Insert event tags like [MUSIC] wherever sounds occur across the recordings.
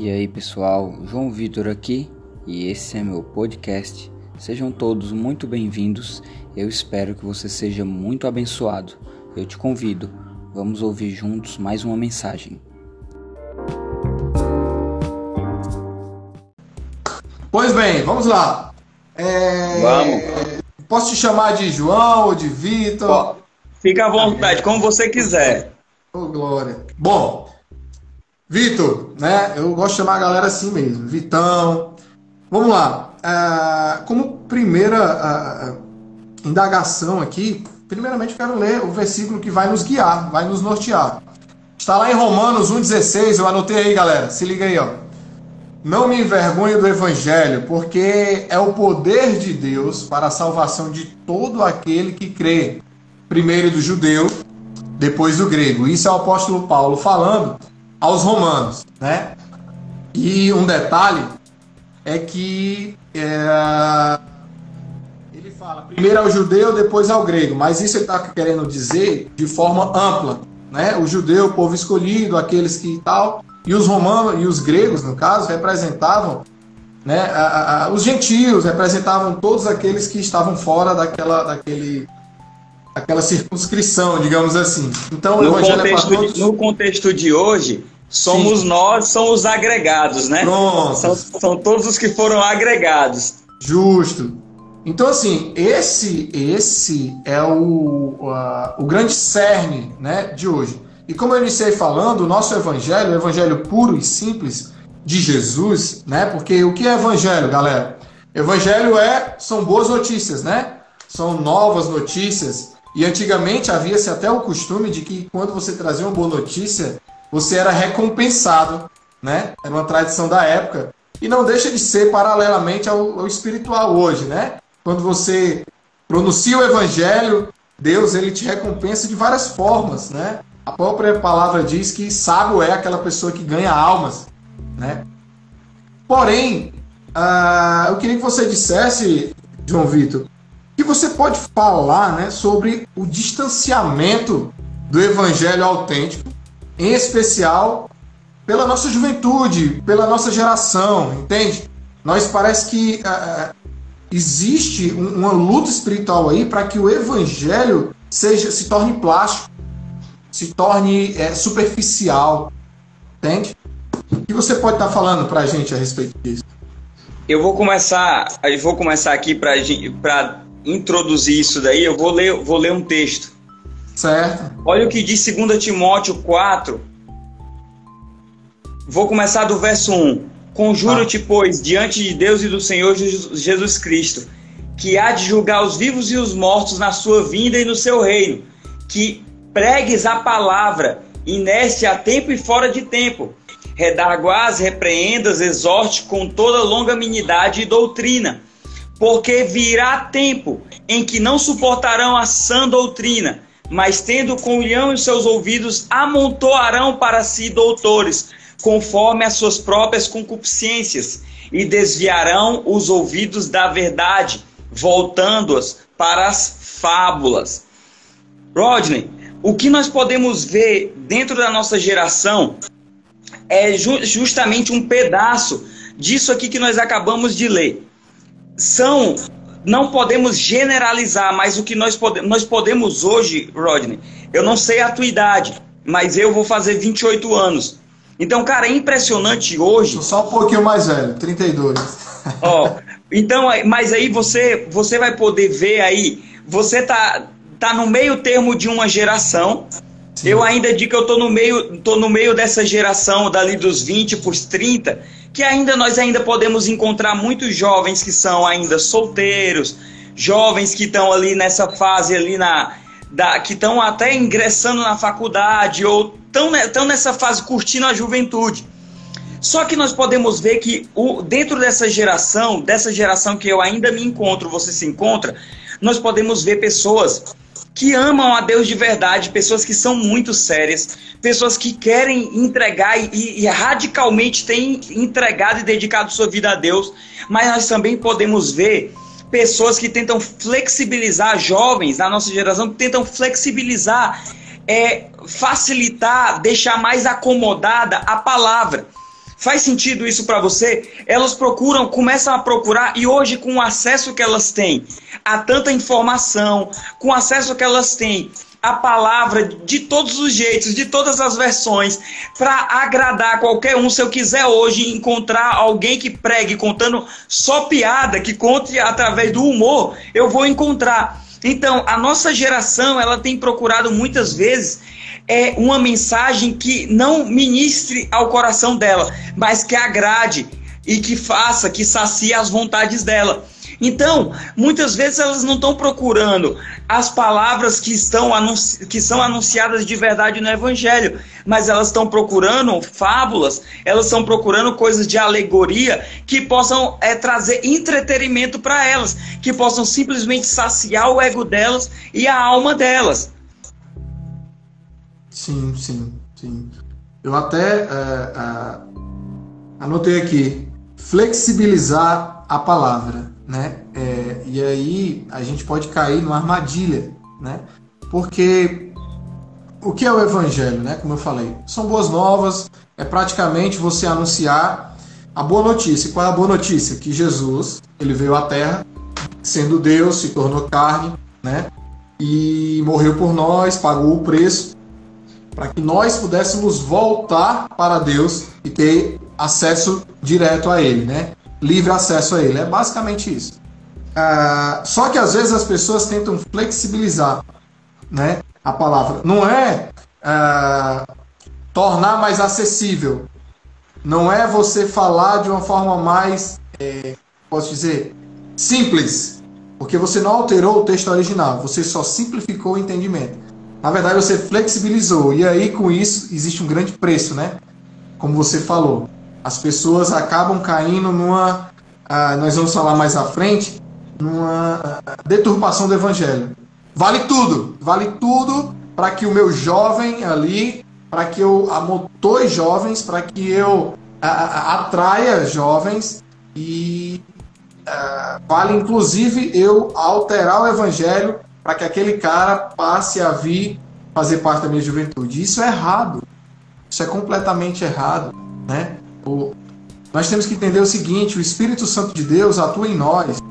E aí pessoal, João Vitor aqui e esse é meu podcast. Sejam todos muito bem-vindos. Eu espero que você seja muito abençoado. Eu te convido, vamos ouvir juntos mais uma mensagem. Pois bem, vamos lá. É... Vamos. Posso te chamar de João ou de Vitor? Fica à vontade, como você quiser. Ô, oh, Glória. Bom, Vitor, né? Eu gosto de chamar a galera assim mesmo. Vitão. Vamos lá. Uh, como primeira indagação aqui, primeiramente quero ler o versículo que vai nos guiar, vai nos nortear. Está lá em Romanos 1,16, eu anotei aí, galera. Se liga aí, ó. Não me envergonho do Evangelho, porque é o poder de Deus para a salvação de todo aquele que crê, primeiro do judeu, depois do grego. Isso é o apóstolo Paulo falando aos romanos, né? E um detalhe é que é, ele fala primeiro ao judeu, depois ao grego, mas isso ele está querendo dizer de forma ampla, né? O judeu, o povo escolhido, aqueles que tal, e os romanos e os gregos, no caso, representavam né, a, a, os gentios, representavam todos aqueles que estavam fora daquela, daquele aquela circunscrição, digamos assim. Então, no, é contexto, é de, no contexto de hoje, somos Sim. nós, são os agregados, né? Pronto. São, são todos os que foram agregados. Justo. Então, assim, esse esse é o, o grande cerne né, de hoje. E como eu iniciei falando, o nosso evangelho, o evangelho puro e simples de Jesus, né? Porque o que é evangelho, galera? Evangelho é são boas notícias, né? São novas notícias e antigamente havia-se até o costume de que quando você trazia uma boa notícia, você era recompensado, né? Era uma tradição da época. E não deixa de ser paralelamente ao, ao espiritual hoje, né? Quando você pronuncia o evangelho, Deus ele te recompensa de várias formas, né? A própria palavra diz que sábio é aquela pessoa que ganha almas, né? Porém, uh, eu queria que você dissesse, João Vitor, que você pode falar né, sobre o distanciamento do evangelho autêntico, em especial pela nossa juventude, pela nossa geração, entende? Nós parece que uh, existe uma luta espiritual aí para que o evangelho seja se torne plástico, se torne é, superficial, entende? O que você pode estar falando para a gente a respeito disso? Eu vou começar, eu vou começar aqui para introduzir isso daí, eu vou ler, vou ler um texto. Certo. Olha o que diz 2 Timóteo 4. Vou começar do verso 1. Conjuro-te, ah. pois, diante de Deus e do Senhor Jesus Cristo, que há de julgar os vivos e os mortos na sua vinda e no seu reino, que pregues a palavra, ineste a tempo e fora de tempo, redarguas, repreendas, exorte com toda longanimidade e doutrina porque virá tempo em que não suportarão a sã doutrina, mas tendo comunhão em seus ouvidos, amontoarão para si doutores, conforme as suas próprias concupiscências, e desviarão os ouvidos da verdade, voltando-os para as fábulas. Rodney, o que nós podemos ver dentro da nossa geração é ju justamente um pedaço disso aqui que nós acabamos de ler são não podemos generalizar, mas o que nós podemos, nós podemos hoje, Rodney, eu não sei a tua idade, mas eu vou fazer 28 anos. Então, cara, é impressionante hoje. Sou só um pouquinho mais velho, 32. Ó, então, mas aí você, você vai poder ver aí, você tá, tá no meio termo de uma geração. Sim. Eu ainda digo que eu tô no meio, tô no meio dessa geração dali dos 20 para os 30 que ainda nós ainda podemos encontrar muitos jovens que são ainda solteiros, jovens que estão ali nessa fase ali na da, que estão até ingressando na faculdade ou estão nessa fase curtindo a juventude. Só que nós podemos ver que o, dentro dessa geração, dessa geração que eu ainda me encontro, você se encontra, nós podemos ver pessoas que amam a Deus de verdade, pessoas que são muito sérias, pessoas que querem entregar e, e, radicalmente têm entregado e dedicado sua vida a Deus, mas nós também podemos ver pessoas que tentam flexibilizar, jovens da nossa geração, que tentam flexibilizar, é, facilitar, deixar mais acomodada a palavra. Faz sentido isso para você? Elas procuram, começam a procurar e hoje com o acesso que elas têm a tanta informação, com o acesso que elas têm a palavra de todos os jeitos, de todas as versões, para agradar qualquer um. Se eu quiser hoje encontrar alguém que pregue contando só piada, que conte através do humor, eu vou encontrar. Então, a nossa geração, ela tem procurado muitas vezes é uma mensagem que não ministre ao coração dela, mas que agrade e que faça, que sacie as vontades dela. Então, muitas vezes elas não estão procurando as palavras que, estão que são anunciadas de verdade no Evangelho, mas elas estão procurando fábulas, elas estão procurando coisas de alegoria que possam é, trazer entretenimento para elas, que possam simplesmente saciar o ego delas e a alma delas. Sim, sim, sim. Eu até é, é, anotei aqui flexibilizar a palavra, né? É, e aí a gente pode cair numa armadilha, né? Porque o que é o evangelho, né? Como eu falei, são boas novas, é praticamente você anunciar a boa notícia. Qual é a boa notícia? Que Jesus, ele veio à Terra, sendo Deus, se tornou carne, né? E morreu por nós, pagou o preço para que nós pudéssemos voltar para Deus e ter acesso direto a Ele, né? livre acesso a ele. É basicamente isso. Uh, só que às vezes as pessoas tentam flexibilizar né, a palavra. Não é uh, tornar mais acessível. Não é você falar de uma forma mais, é, posso dizer, simples. Porque você não alterou o texto original, você só simplificou o entendimento. Na verdade, você flexibilizou. E aí, com isso, existe um grande preço, né? Como você falou as pessoas acabam caindo numa, ah, nós vamos falar mais à frente, numa ah, deturpação do evangelho. Vale tudo, vale tudo para que o meu jovem ali, para que eu amotoe jovens, para que eu ah, atraia jovens e vale inclusive eu alterar o evangelho para que aquele cara passe a vir fazer parte da minha juventude. Isso é errado. Isso é completamente errado, né? O, nós temos que entender o seguinte: o Espírito Santo de Deus atua em nós.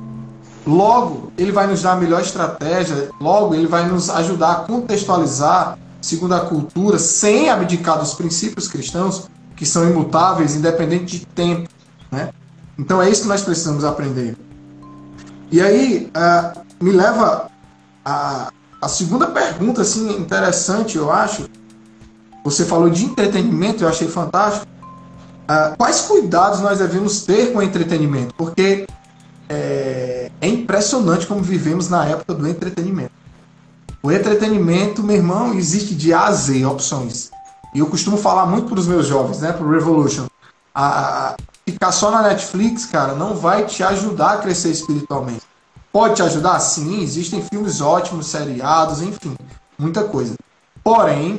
Logo, ele vai nos dar a melhor estratégia, logo, ele vai nos ajudar a contextualizar segundo a cultura, sem abdicar dos princípios cristãos, que são imutáveis, independente de tempo. Né? Então é isso que nós precisamos aprender. E aí, uh, me leva a, a segunda pergunta assim, interessante, eu acho. Você falou de entretenimento, eu achei fantástico. Uh, quais cuidados nós devemos ter com o entretenimento? Porque é, é, impressionante como vivemos na época do entretenimento. O entretenimento, meu irmão, existe de A a Z opções. E eu costumo falar muito para os meus jovens, né, para o Revolution. A, a, ficar só na Netflix, cara, não vai te ajudar a crescer espiritualmente. Pode te ajudar? Sim, existem filmes ótimos, seriados, enfim, muita coisa. Porém,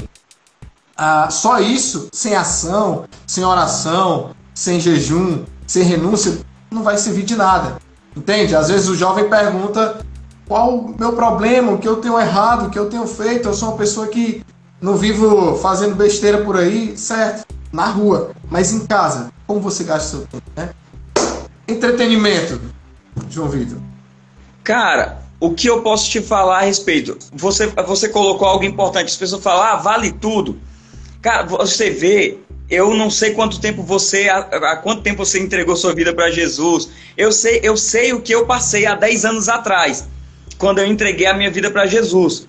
ah, só isso, sem ação, sem oração, sem jejum, sem renúncia, não vai servir de nada. Entende? Às vezes o jovem pergunta qual o meu problema, o que eu tenho errado, o que eu tenho feito. Eu sou uma pessoa que não vivo fazendo besteira por aí, certo? Na rua, mas em casa, como você gasta seu tempo, né? Entretenimento, João Vitor. Cara, o que eu posso te falar a respeito? Você, você colocou algo importante. As pessoas falam, ah, vale tudo. Cara, você vê, eu não sei quanto tempo você, há, quanto tempo você entregou sua vida para Jesus. Eu sei, eu sei o que eu passei há 10 anos atrás, quando eu entreguei a minha vida para Jesus.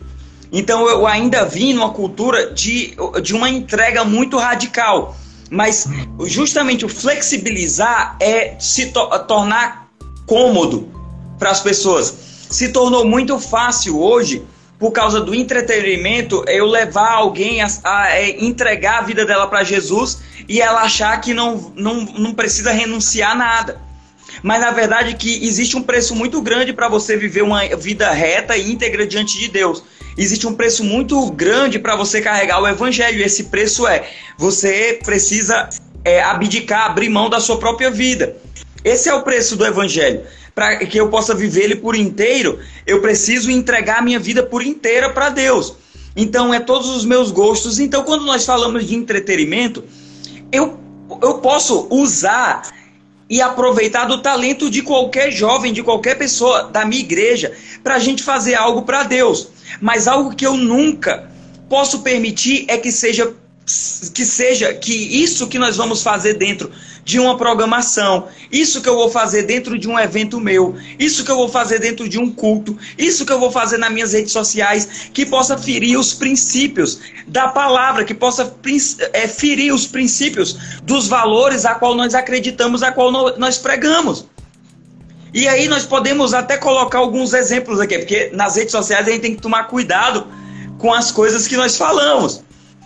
Então eu ainda vim numa cultura de, de uma entrega muito radical. Mas justamente o flexibilizar é se to tornar cômodo para as pessoas. Se tornou muito fácil hoje por causa do entretenimento, eu levar alguém a, a, a é, entregar a vida dela para Jesus e ela achar que não, não, não precisa renunciar a nada. Mas na verdade que existe um preço muito grande para você viver uma vida reta e íntegra diante de Deus. Existe um preço muito grande para você carregar o evangelho. Esse preço é você precisa é, abdicar, abrir mão da sua própria vida. Esse é o preço do evangelho para que eu possa viver ele por inteiro, eu preciso entregar a minha vida por inteira para Deus. Então, é todos os meus gostos. Então, quando nós falamos de entretenimento, eu eu posso usar e aproveitar do talento de qualquer jovem, de qualquer pessoa da minha igreja, para a gente fazer algo para Deus. Mas algo que eu nunca posso permitir é que seja que seja que isso que nós vamos fazer dentro de uma programação, isso que eu vou fazer dentro de um evento meu, isso que eu vou fazer dentro de um culto, isso que eu vou fazer nas minhas redes sociais, que possa ferir os princípios da palavra, que possa é, ferir os princípios dos valores a qual nós acreditamos, a qual nós pregamos. E aí nós podemos até colocar alguns exemplos aqui, porque nas redes sociais a gente tem que tomar cuidado com as coisas que nós falamos.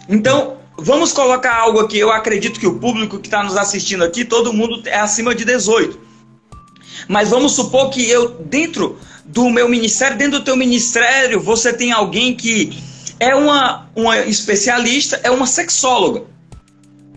Então, Vamos colocar algo aqui. Eu acredito que o público que está nos assistindo aqui, todo mundo é acima de 18. Mas vamos supor que eu, dentro do meu ministério, dentro do teu ministério, você tem alguém que é uma, uma especialista, é uma sexóloga.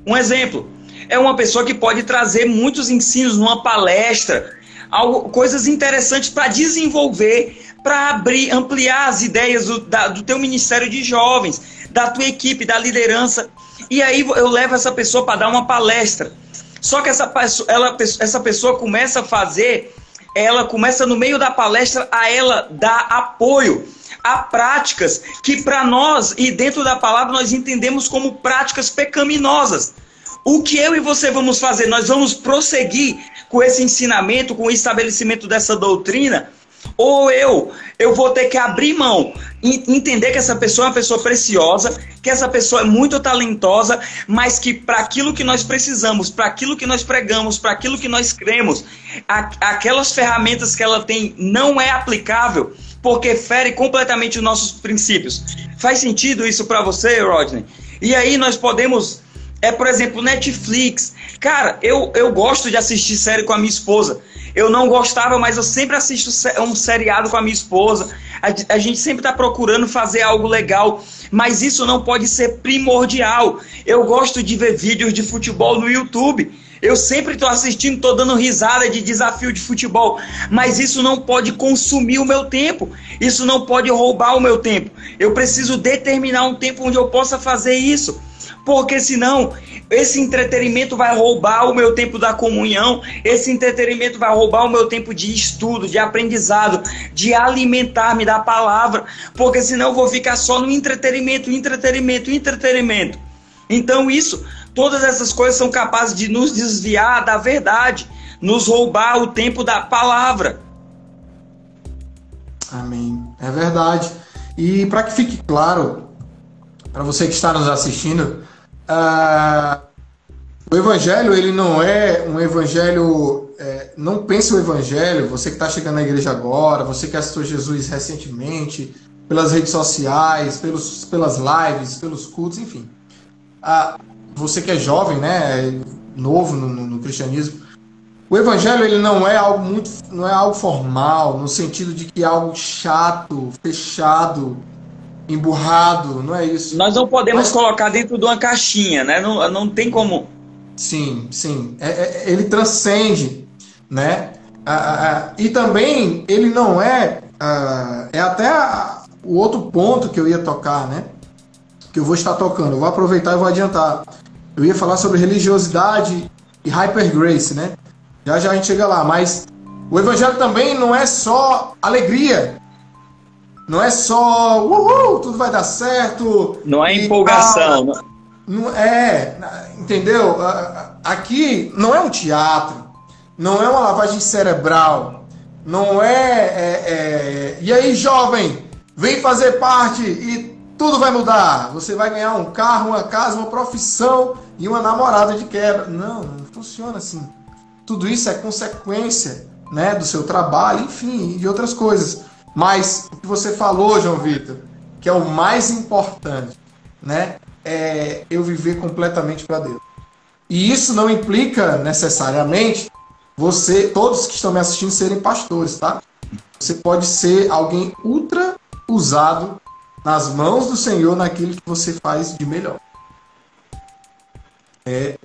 Um exemplo. É uma pessoa que pode trazer muitos ensinos numa palestra, algo, coisas interessantes para desenvolver, para abrir, ampliar as ideias do, da, do teu ministério de jovens da tua equipe, da liderança. E aí eu levo essa pessoa para dar uma palestra. Só que essa ela, essa pessoa começa a fazer, ela começa no meio da palestra a ela dar apoio a práticas que para nós e dentro da palavra nós entendemos como práticas pecaminosas. O que eu e você vamos fazer? Nós vamos prosseguir com esse ensinamento, com o estabelecimento dessa doutrina, ou eu, eu vou ter que abrir mão, entender que essa pessoa é uma pessoa preciosa, que essa pessoa é muito talentosa, mas que para aquilo que nós precisamos, para aquilo que nós pregamos, para aquilo que nós cremos, a, aquelas ferramentas que ela tem não é aplicável, porque fere completamente os nossos princípios. Faz sentido isso para você, Rodney? E aí nós podemos, é por exemplo, Netflix. Cara, eu, eu gosto de assistir série com a minha esposa. Eu não gostava, mas eu sempre assisto um seriado com a minha esposa. A, a gente sempre está procurando fazer algo legal, mas isso não pode ser primordial. Eu gosto de ver vídeos de futebol no YouTube. Eu sempre estou assistindo, estou dando risada de desafio de futebol, mas isso não pode consumir o meu tempo, isso não pode roubar o meu tempo. Eu preciso determinar um tempo onde eu possa fazer isso porque senão esse entretenimento vai roubar o meu tempo da comunhão, esse entretenimento vai roubar o meu tempo de estudo, de aprendizado, de alimentar-me da palavra, porque senão eu vou ficar só no entretenimento, entretenimento, entretenimento. Então isso, todas essas coisas são capazes de nos desviar da verdade, nos roubar o tempo da palavra. Amém. É verdade. E para que fique claro, para você que está nos assistindo, ah, o evangelho ele não é um evangelho. É, não pense o evangelho. Você que está chegando na igreja agora, você que assistiu Jesus recentemente, pelas redes sociais, pelos, pelas lives, pelos cultos, enfim. Ah, você que é jovem, né, novo no, no, no, cristianismo, o evangelho ele não é algo muito, não é algo formal no sentido de que é algo chato, fechado, emburrado, não é isso. Nós não podemos Mas... colocar dentro de uma caixinha, né? Não, não tem como. Sim, sim. É, é, ele transcende, né? Ah, ah, e também ele não é. Ah, é até o outro ponto que eu ia tocar, né? Que eu vou estar tocando. Eu vou aproveitar e vou adiantar. Eu ia falar sobre religiosidade e hyper grace, né? Já já a gente chega lá, mas o evangelho também não é só alegria, não é só, uhul, tudo vai dar certo. Não é empolgação. Tal. Não é, entendeu? Aqui não é um teatro, não é uma lavagem cerebral, não é, é, é, E aí, jovem, vem fazer parte e tudo vai mudar. Você vai ganhar um carro, uma casa, uma profissão e uma namorada de quebra. Não, não funciona assim. Tudo isso é consequência né, do seu trabalho, enfim, e outras coisas. Mas o que você falou, João Vitor, que é o mais importante, né? É eu viver completamente para Deus. E isso não implica necessariamente você, todos que estão me assistindo, serem pastores, tá? Você pode ser alguém ultra usado nas mãos do Senhor naquilo que você faz de melhor. É,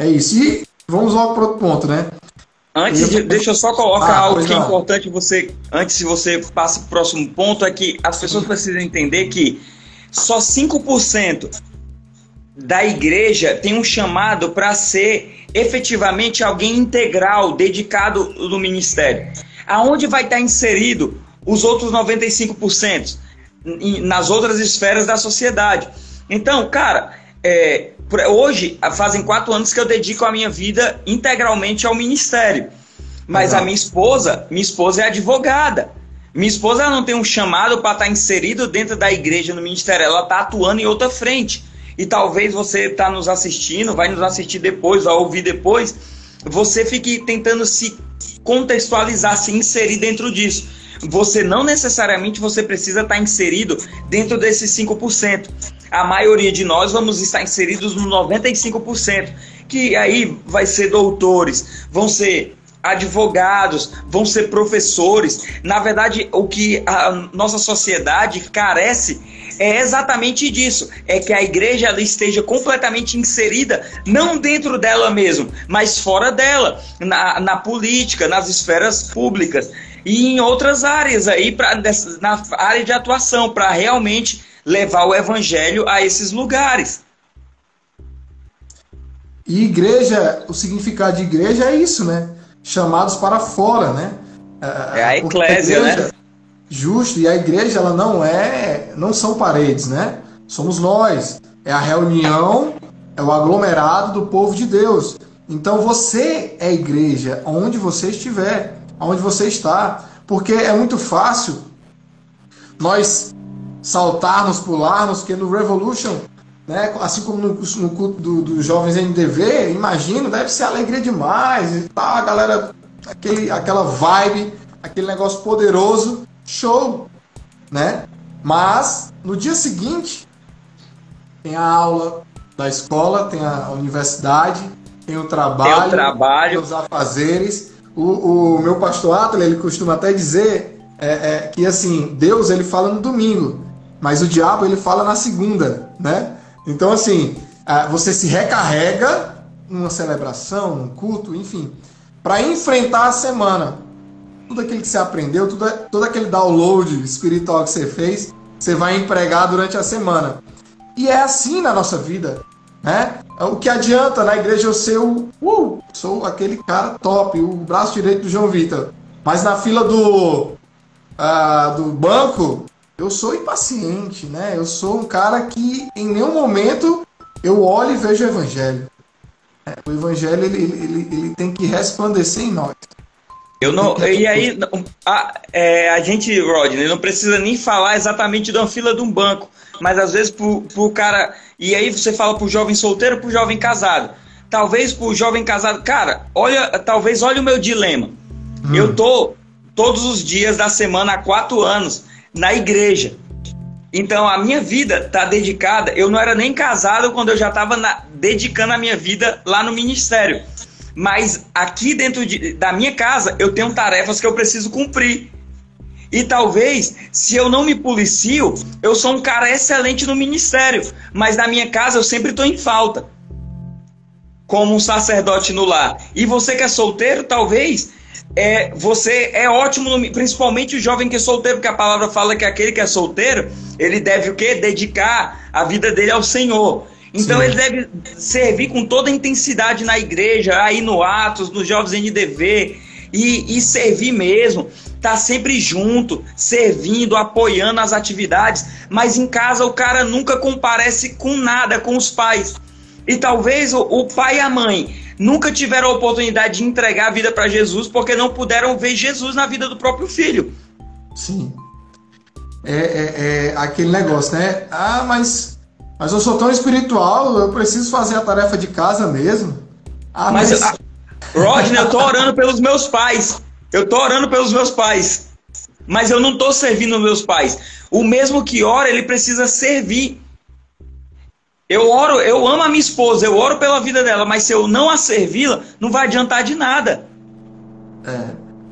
é isso. E vamos logo para outro ponto, né? Antes de, deixa eu só colocar ah, algo que é importante você, antes de você passe para o próximo ponto, é que as pessoas precisam entender que só 5% da igreja tem um chamado para ser efetivamente alguém integral, dedicado no ministério. Aonde vai estar inserido os outros 95% nas outras esferas da sociedade? Então, cara, é, hoje fazem quatro anos que eu dedico a minha vida integralmente ao ministério. Mas a minha esposa, minha esposa é advogada. Minha esposa não tem um chamado para estar tá inserido dentro da igreja no ministério, ela está atuando em outra frente. E talvez você está nos assistindo, vai nos assistir depois, vai ouvir depois, você fique tentando se contextualizar, se inserir dentro disso. Você não necessariamente você precisa estar tá inserido dentro desses 5%. A maioria de nós vamos estar inseridos no 95%, que aí vai ser doutores, vão ser advogados, vão ser professores. Na verdade, o que a nossa sociedade carece é exatamente disso: é que a igreja esteja completamente inserida, não dentro dela mesmo, mas fora dela, na, na política, nas esferas públicas e em outras áreas aí, pra, na área de atuação, para realmente levar o evangelho a esses lugares. E igreja, o significado de igreja é isso, né? chamados para fora, né? É a eclésia, a igreja, né? Justo, e a igreja ela não é, não são paredes, né? Somos nós. É a reunião, é o aglomerado do povo de Deus. Então você é igreja onde você estiver, onde você está, porque é muito fácil nós saltarmos, pularmos, porque no Revolution né? Assim como no, no culto dos do jovens NDV, imagino, deve ser alegria demais e tal, a galera, aquele, aquela vibe, aquele negócio poderoso, show, né? Mas no dia seguinte tem a aula da escola, tem a universidade, tem o trabalho, tem, o trabalho. Tem os afazeres. O, o meu pastor Atlas, ele costuma até dizer é, é, que assim, Deus ele fala no domingo, mas o diabo ele fala na segunda, né? Então, assim, você se recarrega numa celebração, num culto, enfim, para enfrentar a semana. Tudo aquilo que você aprendeu, tudo, todo aquele download espiritual que você fez, você vai empregar durante a semana. E é assim na nossa vida, né? O que adianta na igreja eu ser o, uh, sou aquele cara top, o braço direito do João Vitor. Mas na fila do, uh, do banco, eu sou impaciente, né? Eu sou um cara que em nenhum momento eu olho e vejo o evangelho. É, o evangelho ele, ele, ele tem que resplandecer em nós. Eu não, e aí, a, é, a gente, Rodney, não precisa nem falar exatamente de uma fila de um banco, mas às vezes pro, pro cara. E aí você fala pro jovem solteiro, pro jovem casado. Talvez pro jovem casado, cara, olha, talvez olha o meu dilema. Hum. Eu tô todos os dias da semana há quatro anos na igreja. Então a minha vida está dedicada. Eu não era nem casado quando eu já estava dedicando a minha vida lá no ministério. Mas aqui dentro de, da minha casa eu tenho tarefas que eu preciso cumprir. E talvez, se eu não me policio, eu sou um cara excelente no ministério. Mas na minha casa eu sempre estou em falta. Como um sacerdote no lar. E você que é solteiro, talvez é, você é ótimo, no, principalmente o jovem que é solteiro, porque a palavra fala que aquele que é solteiro, ele deve o quê? Dedicar a vida dele ao Senhor. Então Sim. ele deve servir com toda a intensidade na igreja, aí no Atos, nos Jovens NDV, e, e servir mesmo. Tá sempre junto, servindo, apoiando as atividades, mas em casa o cara nunca comparece com nada, com os pais. E talvez o, o pai e a mãe nunca tiveram a oportunidade de entregar a vida para Jesus porque não puderam ver Jesus na vida do próprio filho. Sim. É, é, é, aquele negócio, né? Ah, mas, mas eu sou tão espiritual, eu preciso fazer a tarefa de casa mesmo. Ah, mas. mas... Eu, Rodney, eu tô orando pelos meus pais. Eu tô orando pelos meus pais. Mas eu não tô servindo meus pais. O mesmo que ora, ele precisa servir. Eu oro, eu amo a minha esposa, eu oro pela vida dela, mas se eu não a servi-la, não vai adiantar de nada. É.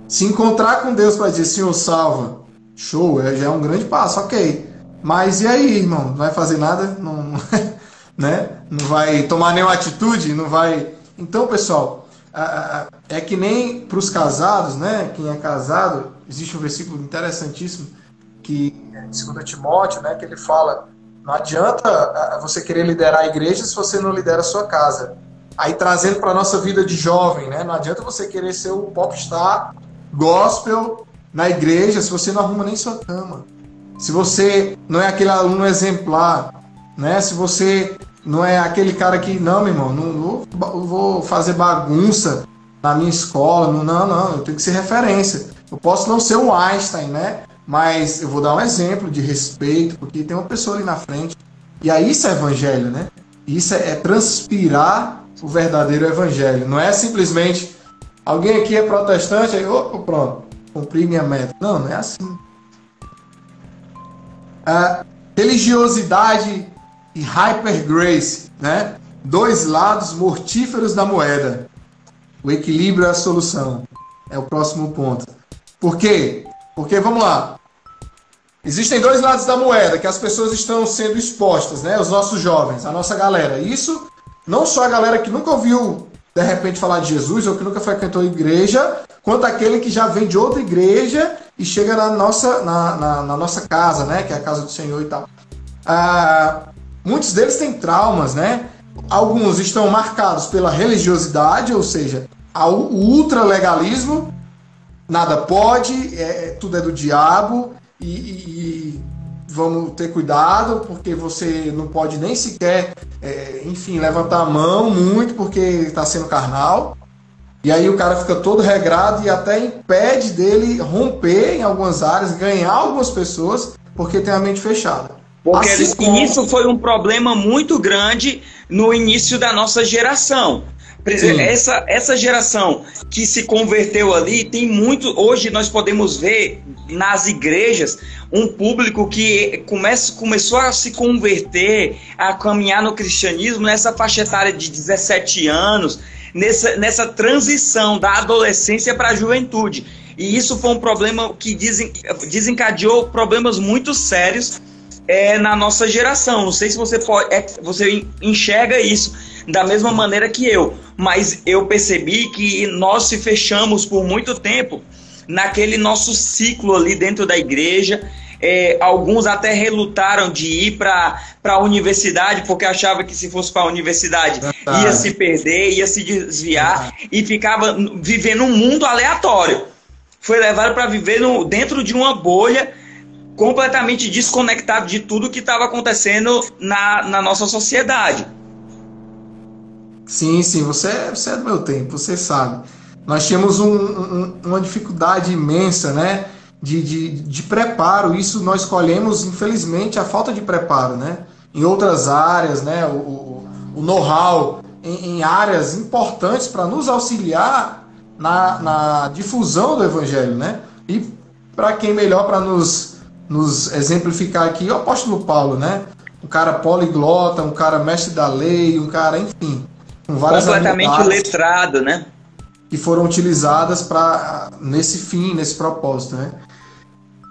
Se encontrar com Deus para dizer, Senhor, salva, show, é, já é um grande passo, ok. Mas e aí, irmão? Não vai fazer nada? Não, [LAUGHS] né? não vai tomar nenhuma atitude? Não vai. Então, pessoal, é que nem para os casados, né? Quem é casado, existe um versículo interessantíssimo que, segundo Timóteo, né? Que ele fala Não adianta ah, você querer liderar a igreja se você não lidera a sua casa. Aí trazendo para nossa vida de jovem, né? Não adianta você querer ser o popstar gospel na igreja se você não arruma nem sua cama. Se você não é aquele aluno exemplar, né? Se você não é aquele cara que, não, meu irmão, não, não vou fazer bagunça na minha escola, não, não, não, eu tenho que ser referência. Eu posso não ser o Einstein, né? Mas eu vou dar um exemplo de respeito, porque tem uma pessoa ali na frente. E aí isso é evangelho, né? Isso é, é transpirar o verdadeiro evangelho. Não é simplesmente alguém aqui é protestante, aí, opa, pronto, cumpri minha meta. Não, não é assim. Religiosidade e hyper grace, né? Dois lados mortíferos da moeda. O equilíbrio é a solução. É o próximo ponto. Por quê? Porque, vamos lá, existem dois lados da moeda que as pessoas estão sendo expostas, né? Os nossos jovens, a nossa galera. Isso não só a galera que nunca ouviu de repente falar de Jesus ou que nunca frequentou a igreja, quanto aquele que já vem de outra igreja e chega na nossa, na, na, na nossa casa, né? Que é a casa do Senhor e tal. Ah, muitos deles têm traumas, né? Alguns estão marcados pela religiosidade, ou seja, o ultralegalismo, nada pode, é, tudo é do diabo e, e, vamos ter cuidado porque você não pode nem sequer, é, enfim, levantar a mão muito porque está sendo carnal. E aí o cara fica todo regrado e até impede dele romper em algumas áreas, ganhar algumas pessoas porque tem a mente fechada. Porque assim isso foi um problema muito grande no início da nossa geração. Essa, essa geração que se converteu ali tem muito. Hoje nós podemos ver nas igrejas um público que começa, começou a se converter, a caminhar no cristianismo nessa faixa etária de 17 anos, nessa, nessa transição da adolescência para a juventude. E isso foi um problema que desen, desencadeou problemas muito sérios é, na nossa geração. Não sei se você pode, é, você enxerga isso da mesma maneira que eu, mas eu percebi que nós se fechamos por muito tempo naquele nosso ciclo ali dentro da igreja. É, alguns até relutaram de ir para a universidade porque achavam que se fosse para a universidade ia se perder, ia se desviar e ficava vivendo um mundo aleatório. Foi levado para viver no, dentro de uma bolha completamente desconectado de tudo que estava acontecendo na, na nossa sociedade. Sim, sim, você, você é do meu tempo, você sabe. Nós tínhamos um, um, uma dificuldade imensa, né? De, de, de preparo. Isso nós colhemos, infelizmente, a falta de preparo, né? Em outras áreas, né? O, o, o know-how em, em, áreas importantes para nos auxiliar na, na difusão do evangelho, né? E para quem melhor para nos nos exemplificar aqui o apóstolo Paulo, né? Um cara poliglota, um cara mestre da lei, um cara, enfim, com várias completamente letrado, né? Que foram utilizadas para nesse fim, nesse propósito, né?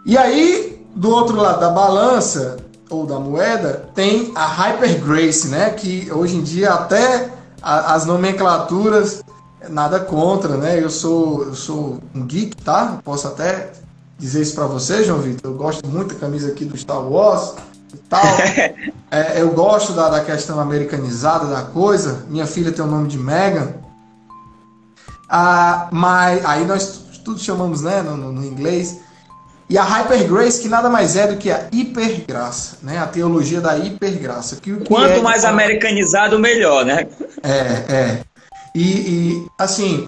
E aí, do outro lado da balança ou da moeda, tem a Hyper Grace, né? Que hoje em dia até as nomenclaturas nada contra, né? Eu sou eu sou um geek, tá? Posso até dizer isso para você, João Vitor. Eu gosto muito da camisa aqui do Star Wars e tal. [LAUGHS] é, eu gosto da, da questão americanizada da coisa. Minha filha tem o nome de Megan. Ah, mas aí nós tudo chamamos né, no, no, no inglês. E a Hypergrace, que nada mais é do que a hipergraça, né? A teologia da hipergraça. Que, que Quanto é, mais americanizado, melhor, né? É, é. E, e, assim,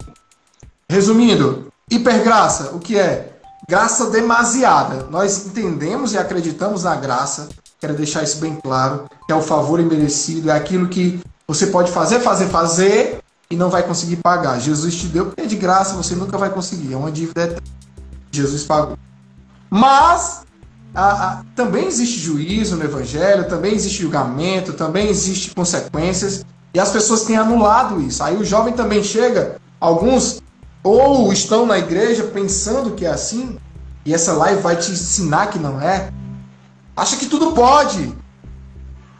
resumindo, hipergraça, o que é? Graça demasiada. Nós entendemos e acreditamos na graça. Quero deixar isso bem claro. Que é o favor imerecido, é aquilo que você pode fazer, fazer, fazer e não vai conseguir pagar. Jesus te deu porque é de graça, você nunca vai conseguir. É uma dívida eterna. Jesus pagou. Mas a, a, também existe juízo no Evangelho, também existe julgamento, também existe consequências. E as pessoas têm anulado isso. Aí o jovem também chega, alguns ou estão na igreja pensando que é assim, e essa live vai te ensinar que não é, acha que tudo pode.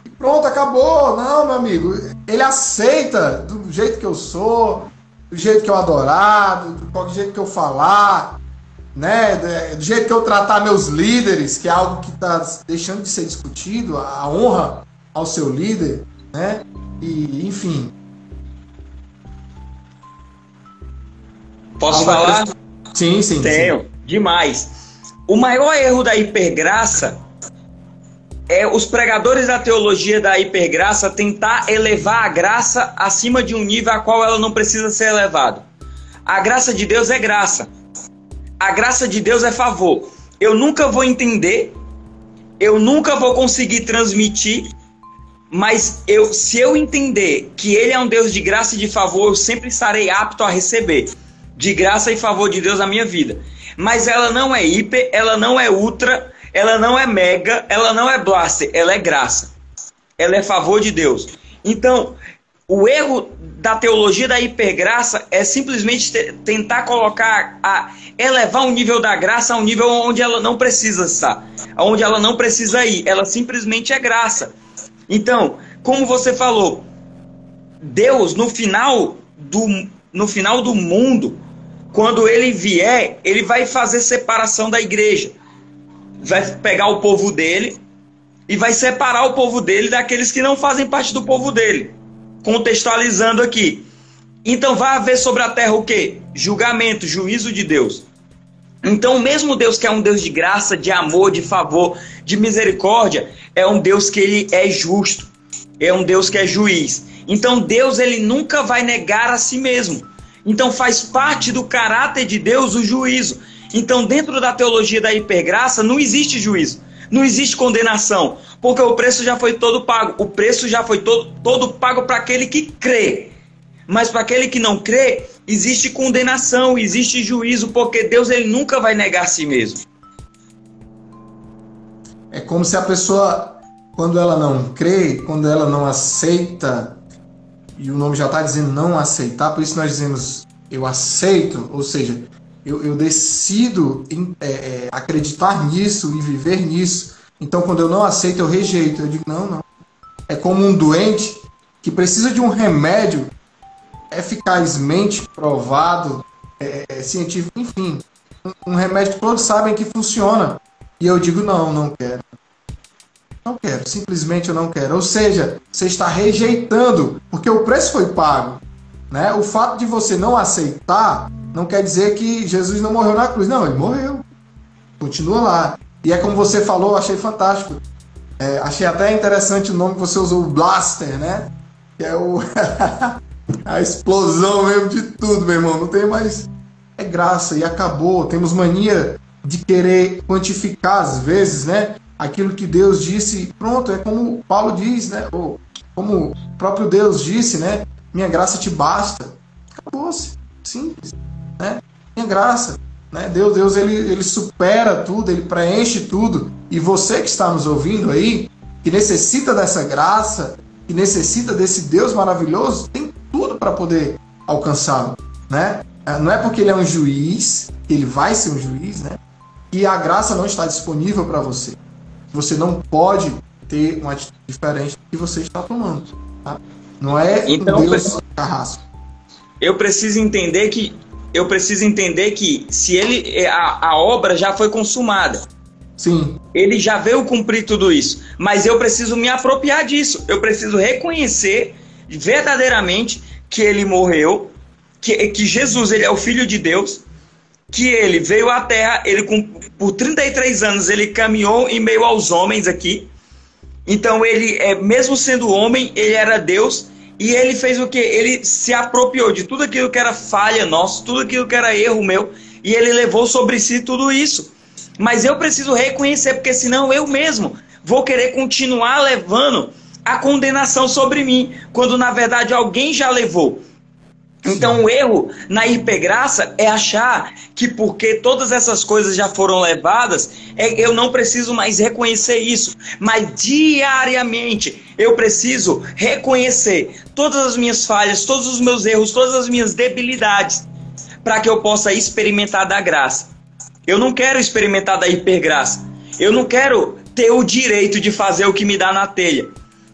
E pronto, acabou. Não, meu amigo. Ele aceita do jeito que eu sou, do jeito que eu adorar, do, do jeito que eu falar. né, do jeito que eu tratar meus líderes, que é algo que está deixando de ser discutido, a honra ao seu líder, né? E, enfim. Posso falar? Sim, sim. Tenho. Sim. Demais. O maior erro da hipergraça é os pregadores da teologia da hipergraça tentar elevar a graça acima de um nível a qual ela não precisa ser elevada. A graça de Deus é graça. A graça de Deus é favor. Eu nunca vou entender, eu nunca vou conseguir transmitir, mas eu, se eu entender que Ele é um Deus de graça e de favor, eu sempre estarei apto a receber de graça e favor de Deus na minha vida. Mas ela não é hiper, ela não é ultra, ela não é mega, ela não é blaster, ela é graça. Ela é favor de Deus. Então, o erro da teologia da hipergraça é simplesmente tentar colocar, a, elevar o nível da graça a um nível onde ela não precisa estar, onde ela não precisa ir. Ela simplesmente é graça. Então, como você falou, Deus no final do, no final do mundo, quando ele vier, ele vai fazer separação da igreja vai pegar o povo dele e vai separar o povo dele daqueles que não fazem parte do povo dele. Contextualizando aqui. Então vai haver sobre a terra o quê? Julgamento, juízo de Deus. Então, mesmo Deus que é um Deus de graça, de amor, de favor, de misericórdia, é um Deus que ele é justo. É um Deus que é juiz. Então, Deus ele nunca vai negar a si mesmo. Então, faz parte do caráter de Deus o juízo. Então, dentro da teologia da hipergraça, não existe juízo, não existe condenação, porque o preço já foi todo pago. O preço já foi todo, todo pago para aquele que crê. Mas para aquele que não crê, existe condenação, existe juízo, porque Deus ele nunca vai negar a si mesmo. É como se a pessoa, quando ela não crê, quando ela não aceita, e o nome já está dizendo não aceitar, por isso nós dizemos eu aceito, ou seja, eu, eu decido é, é, acreditar nisso e viver nisso. Então, quando eu não aceito, eu rejeito. Eu digo, não, não. É como um doente que precisa de um remédio eficazmente provado, é, é científico, enfim. Um, um remédio que todos sabem que funciona. E eu digo, não, não quero. Não quero, simplesmente eu não quero. Ou seja, você está rejeitando, porque o preço foi pago. Né? O fato de você não aceitar não quer dizer que Jesus não morreu na cruz. Não, ele morreu. Continua lá. E é como você falou, achei fantástico. É, achei até interessante o nome que você usou, Blaster, né? Que é o [LAUGHS] a explosão mesmo de tudo, meu irmão. Não tem mais. É graça e acabou. Temos mania de querer quantificar, às vezes, né? Aquilo que Deus disse. Pronto, é como Paulo diz, né? Ou como o próprio Deus disse, né? Minha graça te basta. Acabou-se. Simples né? Tem graça, né? Deus, Deus ele, ele supera tudo, ele preenche tudo. E você que está nos ouvindo aí, que necessita dessa graça, que necessita desse Deus maravilhoso, tem tudo para poder alcançá-lo, né? Ah, não é porque ele é um juiz, ele vai ser um juiz, né? E a graça não está disponível para você. Você não pode ter uma atitude diferente do que você está tomando. Tá? Não é então, um Deus carrasco. Eu preciso entender que eu preciso entender que se ele é, a, a obra já foi consumada. Sim. Ele já veio cumprir tudo isso, mas eu preciso me apropriar disso. Eu preciso reconhecer verdadeiramente que ele morreu, que, que Jesus ele é o filho de Deus, que ele veio à terra, ele por 33 anos ele caminhou em meio aos homens aqui. Então ele é mesmo sendo homem, ele era Deus e ele fez o que? Ele se apropriou de tudo aquilo que era falha nossa, tudo aquilo que era erro meu, e ele levou sobre si tudo isso. Mas eu preciso reconhecer, porque senão eu mesmo vou querer continuar levando a condenação sobre mim, quando na verdade alguém já levou. Então o erro na hipergraça é achar que porque todas essas coisas já foram levadas, é, eu não preciso mais reconhecer isso. Mas diariamente eu preciso reconhecer todas as minhas falhas, todos os meus erros, todas as minhas debilidades, para que eu possa experimentar da graça. Eu não quero experimentar da hipergraça. Eu não quero ter o direito de fazer o que me dá na telha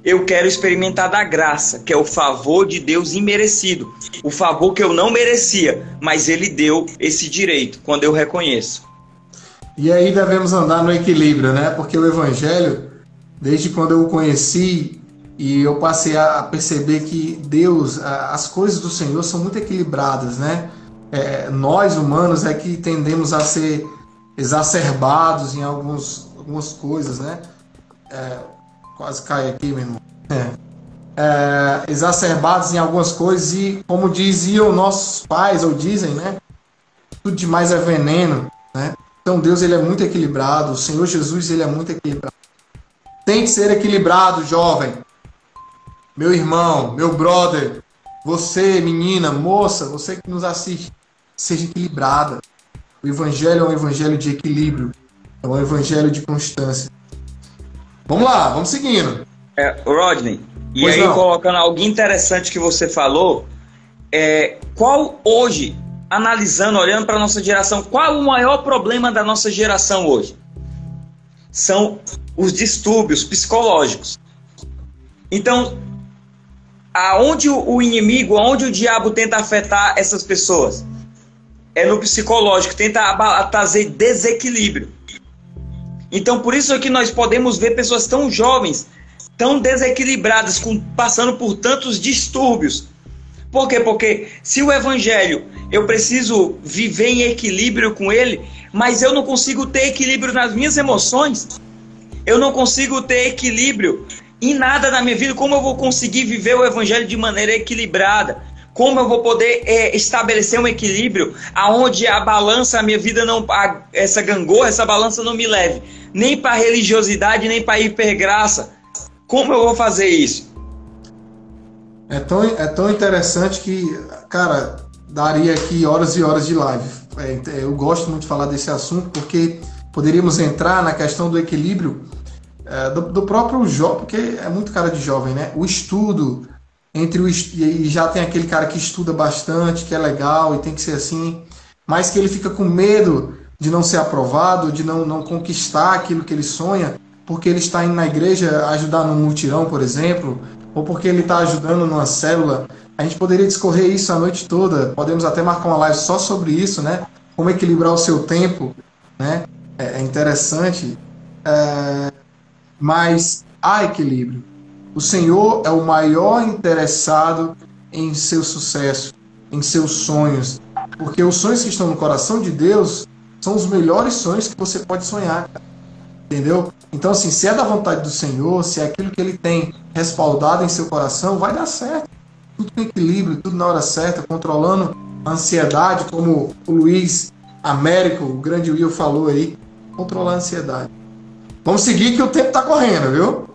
eu quero experimentar da graça, que é o favor de Deus imerecido. O favor que eu não merecia, mas Ele deu esse direito quando eu reconheço. E aí devemos andar no equilíbrio, né? Porque o Evangelho, desde quando eu o conheci e eu passei a perceber que Deus, as coisas do Senhor são muito equilibradas, né? É, nós humanos é que tendemos a ser exacerbados em alguns, algumas coisas, né? É, quase cai aqui, meu irmão. É. É, exacerbados em algumas coisas e, como diziam nossos pais, ou dizem, né? Tudo demais é veneno, né? Então Deus ele é muito equilibrado, o Senhor Jesus ele é muito equilibrado. Tem que ser equilibrado, jovem. Meu irmão, meu brother, você, menina, moça, você que nos assiste, seja equilibrada. O evangelho é um evangelho de equilíbrio, é um evangelho de constância. Vamos lá, vamos seguindo. É, Rodney, e pois aí não. colocando algo interessante que você falou, é, qual hoje analisando, olhando para a nossa geração, qual o maior problema da nossa geração hoje? São os distúrbios psicológicos. Então, aonde o inimigo, aonde o diabo tenta afetar essas pessoas? É no psicológico, tenta trazer desequilíbrio. Então, por isso é que nós podemos ver pessoas tão jovens, tão desequilibradas, com, passando por tantos distúrbios. Por quê? Porque se o evangelho eu preciso viver em equilíbrio com ele, mas eu não consigo ter equilíbrio nas minhas emoções. Eu não consigo ter equilíbrio em nada na minha vida. Como eu vou conseguir viver o evangelho de maneira equilibrada? Como eu vou poder é, estabelecer um equilíbrio aonde a balança, a minha vida não, a, essa gangorra, essa balança não me leve nem para religiosidade, nem para hipergraça. Como eu vou fazer isso? É tão, é tão interessante que, cara, daria aqui horas e horas de live. É, eu gosto muito de falar desse assunto porque poderíamos entrar na questão do equilíbrio é, do, do, próprio jovem, porque é muito cara de jovem, né? O estudo entre o e já tem aquele cara que estuda bastante, que é legal e tem que ser assim, mas que ele fica com medo de não ser aprovado, de não, não conquistar aquilo que ele sonha, porque ele está indo na igreja ajudar no mutirão, por exemplo, ou porque ele está ajudando numa célula a gente poderia discorrer isso a noite toda, podemos até marcar uma live só sobre isso, né? Como equilibrar o seu tempo, né? É, é interessante, é... mas há equilíbrio. O Senhor é o maior interessado em seu sucesso, em seus sonhos, porque os sonhos que estão no coração de Deus são os melhores sonhos que você pode sonhar, entendeu? Então, assim, se é da vontade do Senhor, se é aquilo que Ele tem respaldado em seu coração, vai dar certo tudo com equilíbrio, tudo na hora certa, controlando a ansiedade, como o Luiz Américo, o grande Will falou aí, controlar a ansiedade. Vamos seguir que o tempo está correndo, viu?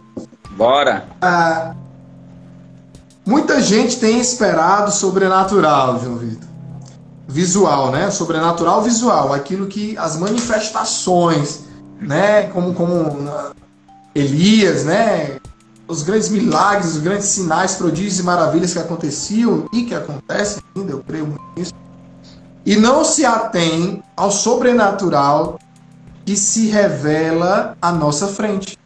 Bora! Ah, muita gente tem esperado sobrenatural, João Vitor. Visual, né? Sobrenatural visual, aquilo que as manifestações, né? Como, como Elias, né? os grandes milagres, os grandes sinais, prodígios e maravilhas que aconteciam e que acontecem ainda, eu creio muito nisso. E não se atém ao sobrenatural que se revela à nossa frente,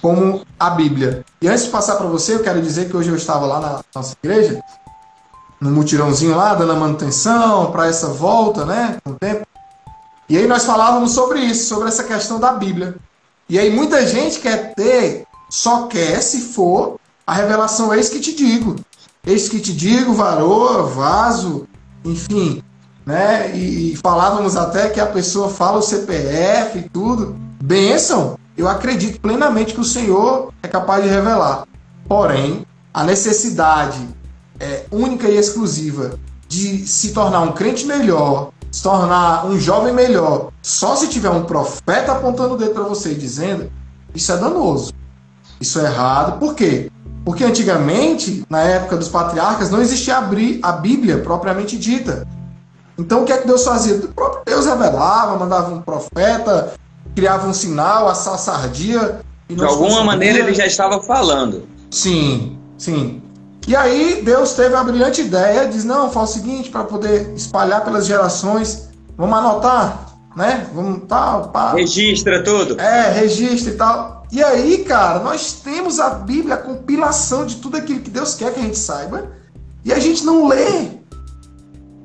como a Bíblia. E antes de passar para você, eu quero dizer que hoje eu estava lá na nossa igreja, no mutirãozinho lá, dando a manutenção para essa volta, né, com o tempo. E aí nós falávamos sobre isso, sobre essa questão da Bíblia. E aí muita gente quer ter só quer se for a revelação eis que te digo. Eis que te digo, varoa, vaso, enfim, né? E, e, falávamos até que a pessoa fala o CPF e tudo. Bênção! Eu acredito plenamente que o Senhor é capaz de revelar. Porém, a necessidade é, única e exclusiva de se tornar um crente melhor, se tornar um jovem melhor, só se tiver um profeta apontando o dedo para você e dizendo, isso é danoso. Isso é errado. Por quê? Porque antigamente, na época dos patriarcas, não existia a Bíblia propriamente dita. Então o que é que Deus fazia? O próprio Deus revelava, mandava um profeta, criava um sinal, a sardia. De alguma maneira ele já estava falando. Sim, sim. E aí Deus teve a brilhante ideia, diz, não, faz o seguinte, para poder espalhar pelas gerações, vamos anotar, né? Vamos tal, pá. Registra tudo. É, registra e tal. E aí, cara, nós temos a Bíblia, a compilação de tudo aquilo que Deus quer que a gente saiba, e a gente não lê.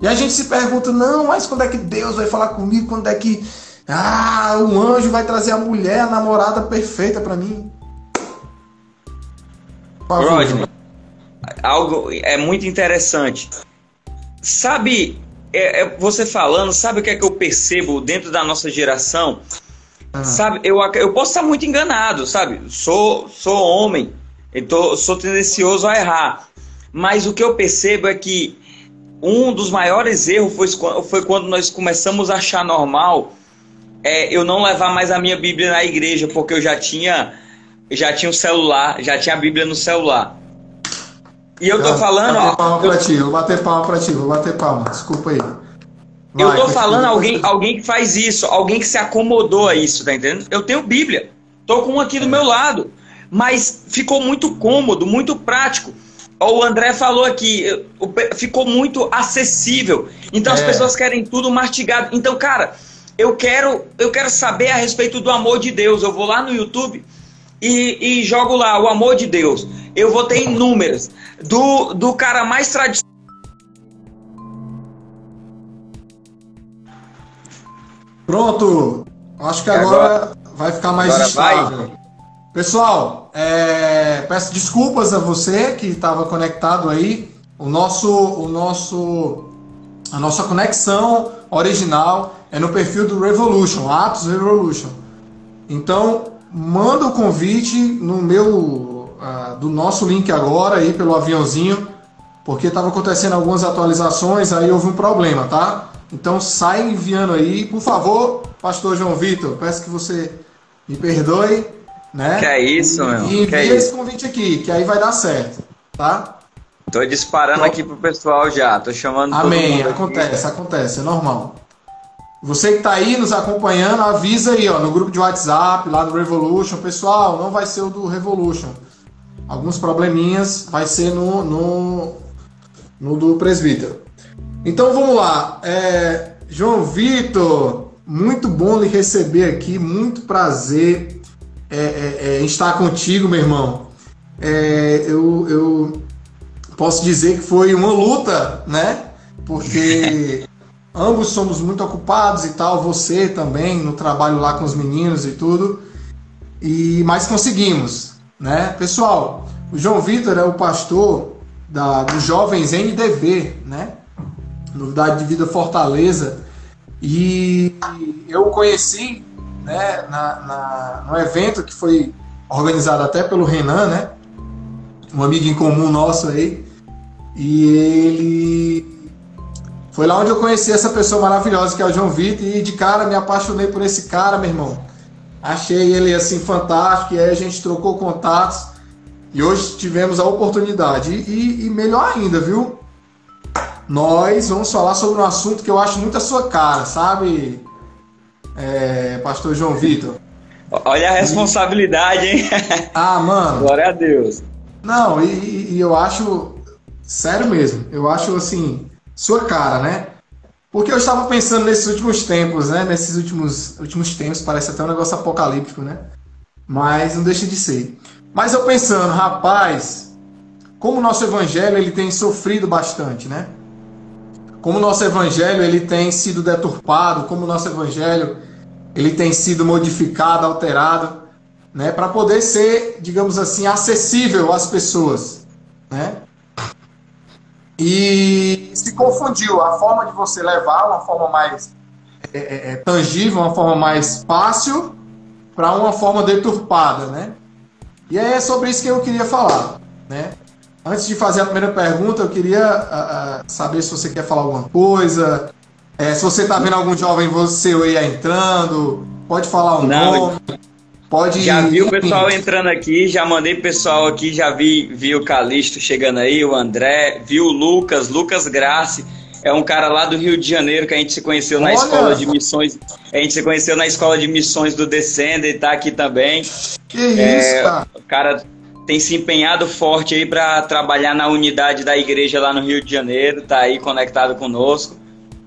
E a gente se pergunta, não, mas quando é que Deus vai falar comigo? Quando é que Ah, o anjo vai trazer a mulher, a namorada perfeita para mim. Rodney, algo é muito interessante. Sabe, é, é, você falando, sabe o que é que eu percebo dentro da nossa geração? Ah. Sabe, eu, eu posso estar muito enganado, sabe? Sou, sou homem, então sou tendencioso a errar. Mas o que eu percebo é que um dos maiores erros foi, foi quando nós começamos a achar normal é, eu não levar mais a minha Bíblia na igreja, porque eu já tinha já tinha um celular, já tinha a Bíblia no celular. E eu tô eu, falando. Vou bater palma eu, pra ti, vou bater palma pra ti, vou bater palma, desculpa aí. Vai, eu tô falando alguém, alguém que faz isso, alguém que se acomodou a isso, tá entendendo? Eu tenho Bíblia, tô com um aqui do meu lado, mas ficou muito cômodo, muito prático. O André falou aqui, ficou muito acessível. Então é. as pessoas querem tudo mastigado. Então, cara, eu quero, eu quero saber a respeito do amor de Deus. Eu vou lá no YouTube e, e jogo lá o amor de Deus. Eu vou ter inúmeras. Do, do cara mais tradicional. Pronto. Acho que agora, agora vai ficar mais agora estável. Vai. Pessoal, é, peço desculpas a você que estava conectado aí. O nosso, o nosso, a nossa conexão original é no perfil do Revolution, Atos Revolution. Então, manda o convite no meu uh, do nosso link agora aí pelo aviãozinho, porque estava acontecendo algumas atualizações, aí houve um problema, tá? Então sai enviando aí, por favor, Pastor João Vitor, peço que você me perdoe, né? Que é isso, e, meu. E envia é esse convite aqui, que aí vai dar certo, tá? Tô disparando aqui pro pessoal já, tô chamando Amém, acontece, aqui. acontece, é normal. Você que está aí nos acompanhando, avisa aí ó, no grupo de WhatsApp, lá do Revolution. Pessoal, não vai ser o do Revolution. Alguns probleminhas vai ser no, no, no do presbítero. Então vamos lá. É, João Vitor, muito bom lhe receber aqui, muito prazer é, é, é estar contigo, meu irmão. É, eu, eu posso dizer que foi uma luta, né? Porque [LAUGHS] ambos somos muito ocupados e tal, você também no trabalho lá com os meninos e tudo. E mas conseguimos, né? Pessoal, o João Vitor é o pastor da, dos jovens NDV, né? Novidade de Vida Fortaleza. E eu conheci, né, na, na, no evento que foi organizado até pelo Renan, né? Um amigo em comum nosso aí. E ele foi lá onde eu conheci essa pessoa maravilhosa que é o João Vitor e de cara me apaixonei por esse cara, meu irmão. Achei ele assim fantástico e aí a gente trocou contatos e hoje tivemos a oportunidade. E, e melhor ainda, viu? Nós vamos falar sobre um assunto que eu acho muito a sua cara, sabe, é, Pastor João Vitor? Olha a responsabilidade, hein? [LAUGHS] Ah, mano. Glória a Deus. Não, e, e eu acho. Sério mesmo. Eu acho assim sua cara, né? Porque eu estava pensando nesses últimos tempos, né? Nesses últimos, últimos tempos, parece até um negócio apocalíptico, né? Mas não deixa de ser. Mas eu pensando, rapaz, como o nosso evangelho ele tem sofrido bastante, né? Como o nosso evangelho ele tem sido deturpado, como o nosso evangelho ele tem sido modificado, alterado, né, para poder ser, digamos assim, acessível às pessoas, né? E se confundiu a forma de você levar, uma forma mais é, é, é tangível, uma forma mais fácil, para uma forma deturpada, né? E é sobre isso que eu queria falar, né? Antes de fazer a primeira pergunta, eu queria uh, saber se você quer falar alguma coisa, é, se você está vendo algum jovem você aí entrando, pode falar o um nome. Pode Já vi o pessoal entrando aqui, já mandei pessoal aqui, já vi, vi o Calixto chegando aí, o André, vi o Lucas, Lucas Grace, é um cara lá do Rio de Janeiro que a gente se conheceu Olha. na escola de missões. A gente se conheceu na escola de missões do Descender e tá aqui também. Que é, isso, cara? O cara tem se empenhado forte aí para trabalhar na unidade da igreja lá no Rio de Janeiro, tá aí conectado conosco.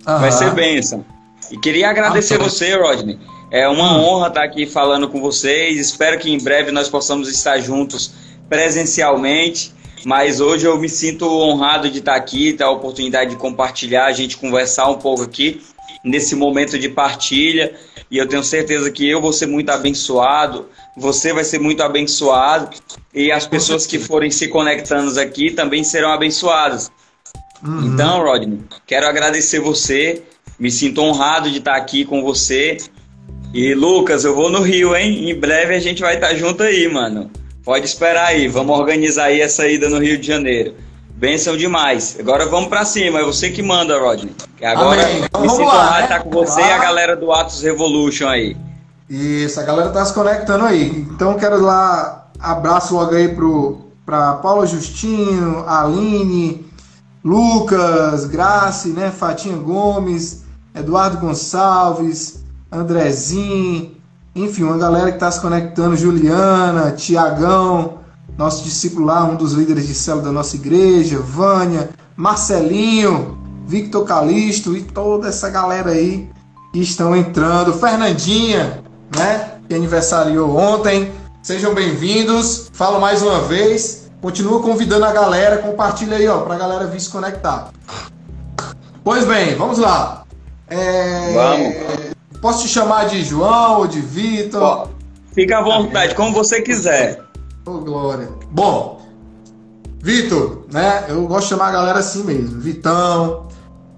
Vai ser bênção. E queria agradecer ah, você, Rodney é uma hum. honra estar aqui falando com vocês. Espero que em breve nós possamos estar juntos presencialmente. Mas hoje eu me sinto honrado de estar aqui, ter a oportunidade de compartilhar, a gente conversar um pouco aqui. nesse momento de partilha. E eu tenho certeza que eu vou ser muito abençoado, você vai ser muito abençoado, e as pessoas que forem se conectando aqui também serão abençoadas. Uhum. Então, Rodney, quero agradecer você, me sinto honrado de estar aqui com você. E Lucas, eu vou no Rio, hein? Em breve a gente vai estar junto aí, mano. Pode esperar aí, vamos organizar aí essa ida no Rio de Janeiro. Benção demais. Agora vamos para cima, é você que manda, Rodney. Agora então, me honrado de estar com você e a galera do Atos Revolution aí. Isso, a galera tá se conectando aí. Então quero lá abraço logo aí pro para Paula Justino, Aline, Lucas, Grace, né, Fatinha Gomes, Eduardo Gonçalves, Andrezinho, enfim, uma galera que está se conectando, Juliana, Tiagão, nosso discípulo lá, um dos líderes de célula da nossa igreja, Vânia, Marcelinho, Victor Calisto e toda essa galera aí que estão entrando. Fernandinha, né, que aniversariou ontem. Sejam bem-vindos. Falo mais uma vez. Continua convidando a galera, compartilha aí, ó, pra galera vir se conectar. Pois bem, vamos lá. É... Vamos. Posso te chamar de João ou de Vitor? Fica à vontade, como você quiser. Ô, oh, Glória. Bom, Vitor, né? Eu gosto de chamar a galera assim mesmo. Vitão.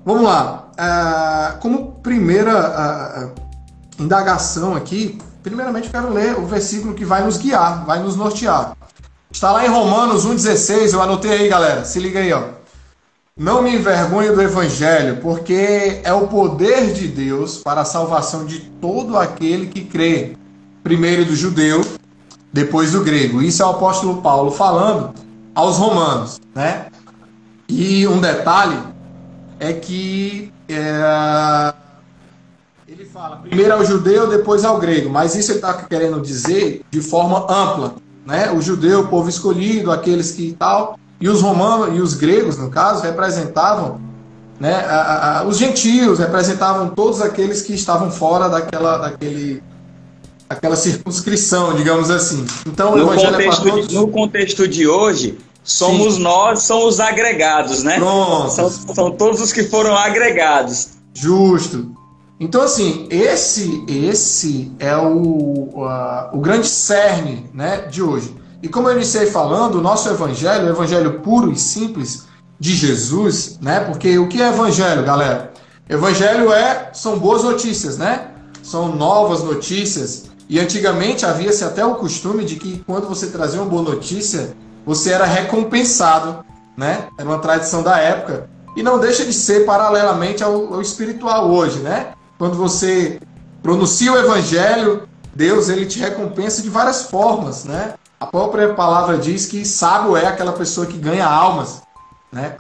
Vamos lá. Uh, como primeira uh, indagação aqui, primeiramente eu quero ler o versículo que vai nos guiar, vai nos nortear. Está lá em Romanos 1,16, eu anotei aí, galera. Se liga aí, ó. Não me envergonhe do Evangelho, porque é o poder de Deus para a salvação de todo aquele que crê. Primeiro do judeu, depois do grego. Isso é o apóstolo Paulo falando aos romanos, né? E um detalhe é que é, ele fala primeiro ao judeu, depois ao grego, mas isso ele está querendo dizer de forma ampla né? O judeu, o povo escolhido, aqueles que tal, e os romanos e os gregos, no caso, representavam, né? A, a, os gentios representavam todos aqueles que estavam fora daquela, daquele, aquela circunscrição, digamos assim. Então, no, é contexto, é todos... no contexto de hoje, somos Sim. nós, são os agregados, né? Pronto. São, são todos os que foram agregados. Justo. Então, assim, esse esse é o, o grande cerne né, de hoje. E como eu iniciei falando, o nosso evangelho, o evangelho puro e simples de Jesus, né? Porque o que é evangelho, galera? Evangelho é são boas notícias, né? São novas notícias. E antigamente havia-se até o costume de que quando você trazia uma boa notícia, você era recompensado, né? Era uma tradição da época. E não deixa de ser paralelamente ao, ao espiritual hoje, né? Quando você pronuncia o evangelho, Deus ele te recompensa de várias formas, né? A própria palavra diz que sábio é aquela pessoa que ganha almas, né?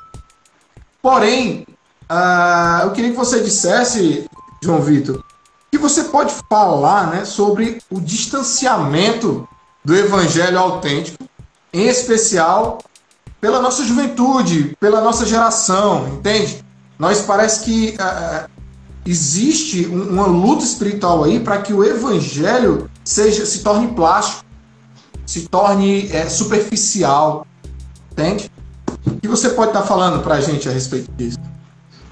Porém, uh, eu queria que você dissesse, João Vitor, que você pode falar, né, sobre o distanciamento do evangelho autêntico, em especial pela nossa juventude, pela nossa geração, entende? Nós parece que uh, existe uma luta espiritual aí para que o evangelho seja se torne plástico, se torne é, superficial, entende? O que você pode estar tá falando para a gente a respeito disso?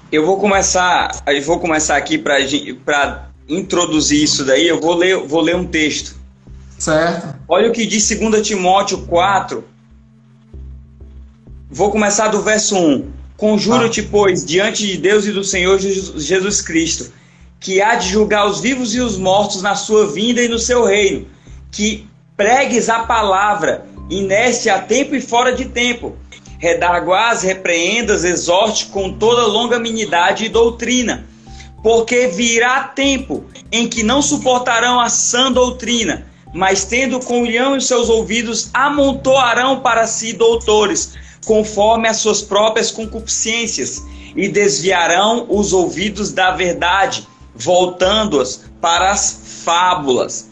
Eu vou começar, eu vou começar aqui para introduzir isso daí. Eu vou ler, vou ler um texto. Certo. Olha o que diz 2 Timóteo 4. Vou começar do verso 1. Conjuro-te, pois, diante de Deus e do Senhor Jesus Cristo, que há de julgar os vivos e os mortos na sua vinda e no seu reino, que pregues a palavra, ineste a tempo e fora de tempo, redarguás, repreendas, exorte com toda longanimidade e doutrina, porque virá tempo em que não suportarão a sã doutrina, mas tendo comunhão em seus ouvidos, amontoarão para si doutores, conforme as suas próprias concupiscências, e desviarão os ouvidos da verdade, voltando-as para as fábulas.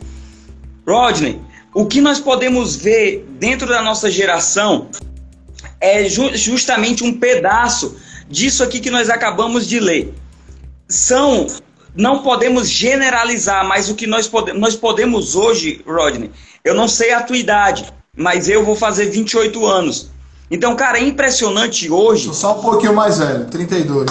Rodney, o que nós podemos ver dentro da nossa geração é ju justamente um pedaço disso aqui que nós acabamos de ler. São, não podemos generalizar, mas o que nós, pode, nós podemos hoje, Rodney, eu não sei a tua idade, mas eu vou fazer 28 anos. Então, cara, é impressionante hoje. Sou só um pouquinho mais velho, 32.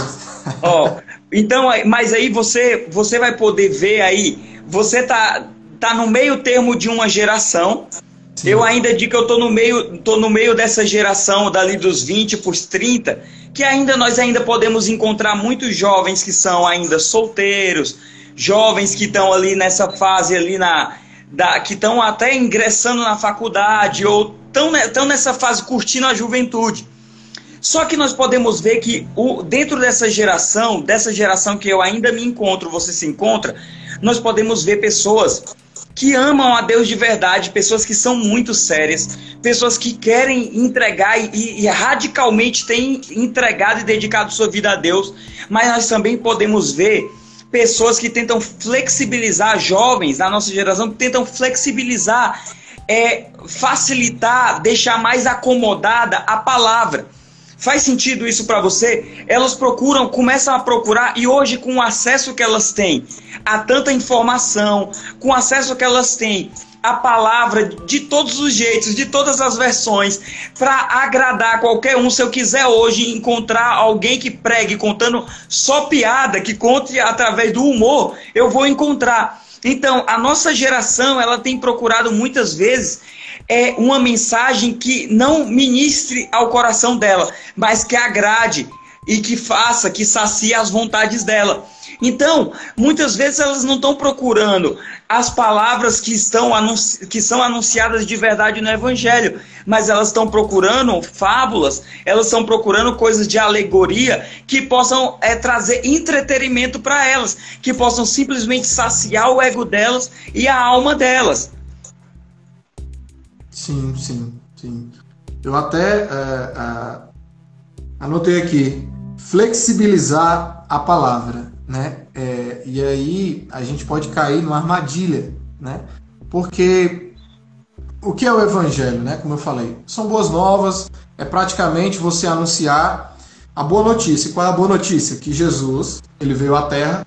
Ó, Então, mas aí você, você vai poder ver aí, você tá, tá no meio termo de uma geração. Sim. Eu ainda digo que eu tô no meio, tô no meio dessa geração dali dos 20 para os 30, que ainda nós ainda podemos encontrar muitos jovens que são ainda solteiros, jovens que estão ali nessa fase ali na da, que estão até ingressando na faculdade ou estão nessa fase curtindo a juventude. Só que nós podemos ver que o, dentro dessa geração, dessa geração que eu ainda me encontro, você se encontra, nós podemos ver pessoas que amam a Deus de verdade, pessoas que são muito sérias, pessoas que querem entregar e, e, radicalmente têm entregado e dedicado sua vida a Deus, mas nós também podemos ver pessoas que tentam flexibilizar, jovens da nossa geração, que tentam flexibilizar, é, facilitar, deixar mais acomodada a palavra. Faz sentido isso para você? Elas procuram, começam a procurar e hoje com o acesso que elas têm a tanta informação, com o acesso que elas têm a palavra de todos os jeitos, de todas as versões, para agradar qualquer um. Se eu quiser hoje encontrar alguém que pregue contando só piada, que conte através do humor, eu vou encontrar. Então, a nossa geração, ela tem procurado muitas vezes é uma mensagem que não ministre ao coração dela, mas que agrade e que faça, que sacie as vontades dela. Então, muitas vezes elas não estão procurando as palavras que, estão que são anunciadas de verdade no Evangelho, mas elas estão procurando fábulas, elas estão procurando coisas de alegoria que possam é, trazer entretenimento para elas, que possam simplesmente saciar o ego delas e a alma delas. Sim, sim, sim. Eu até é, é, anotei aqui flexibilizar a palavra né? É, e aí a gente pode cair numa armadilha, né? Porque o que é o evangelho, né? Como eu falei, são boas novas, é praticamente você anunciar a boa notícia. Qual é a boa notícia? Que Jesus, ele veio à Terra,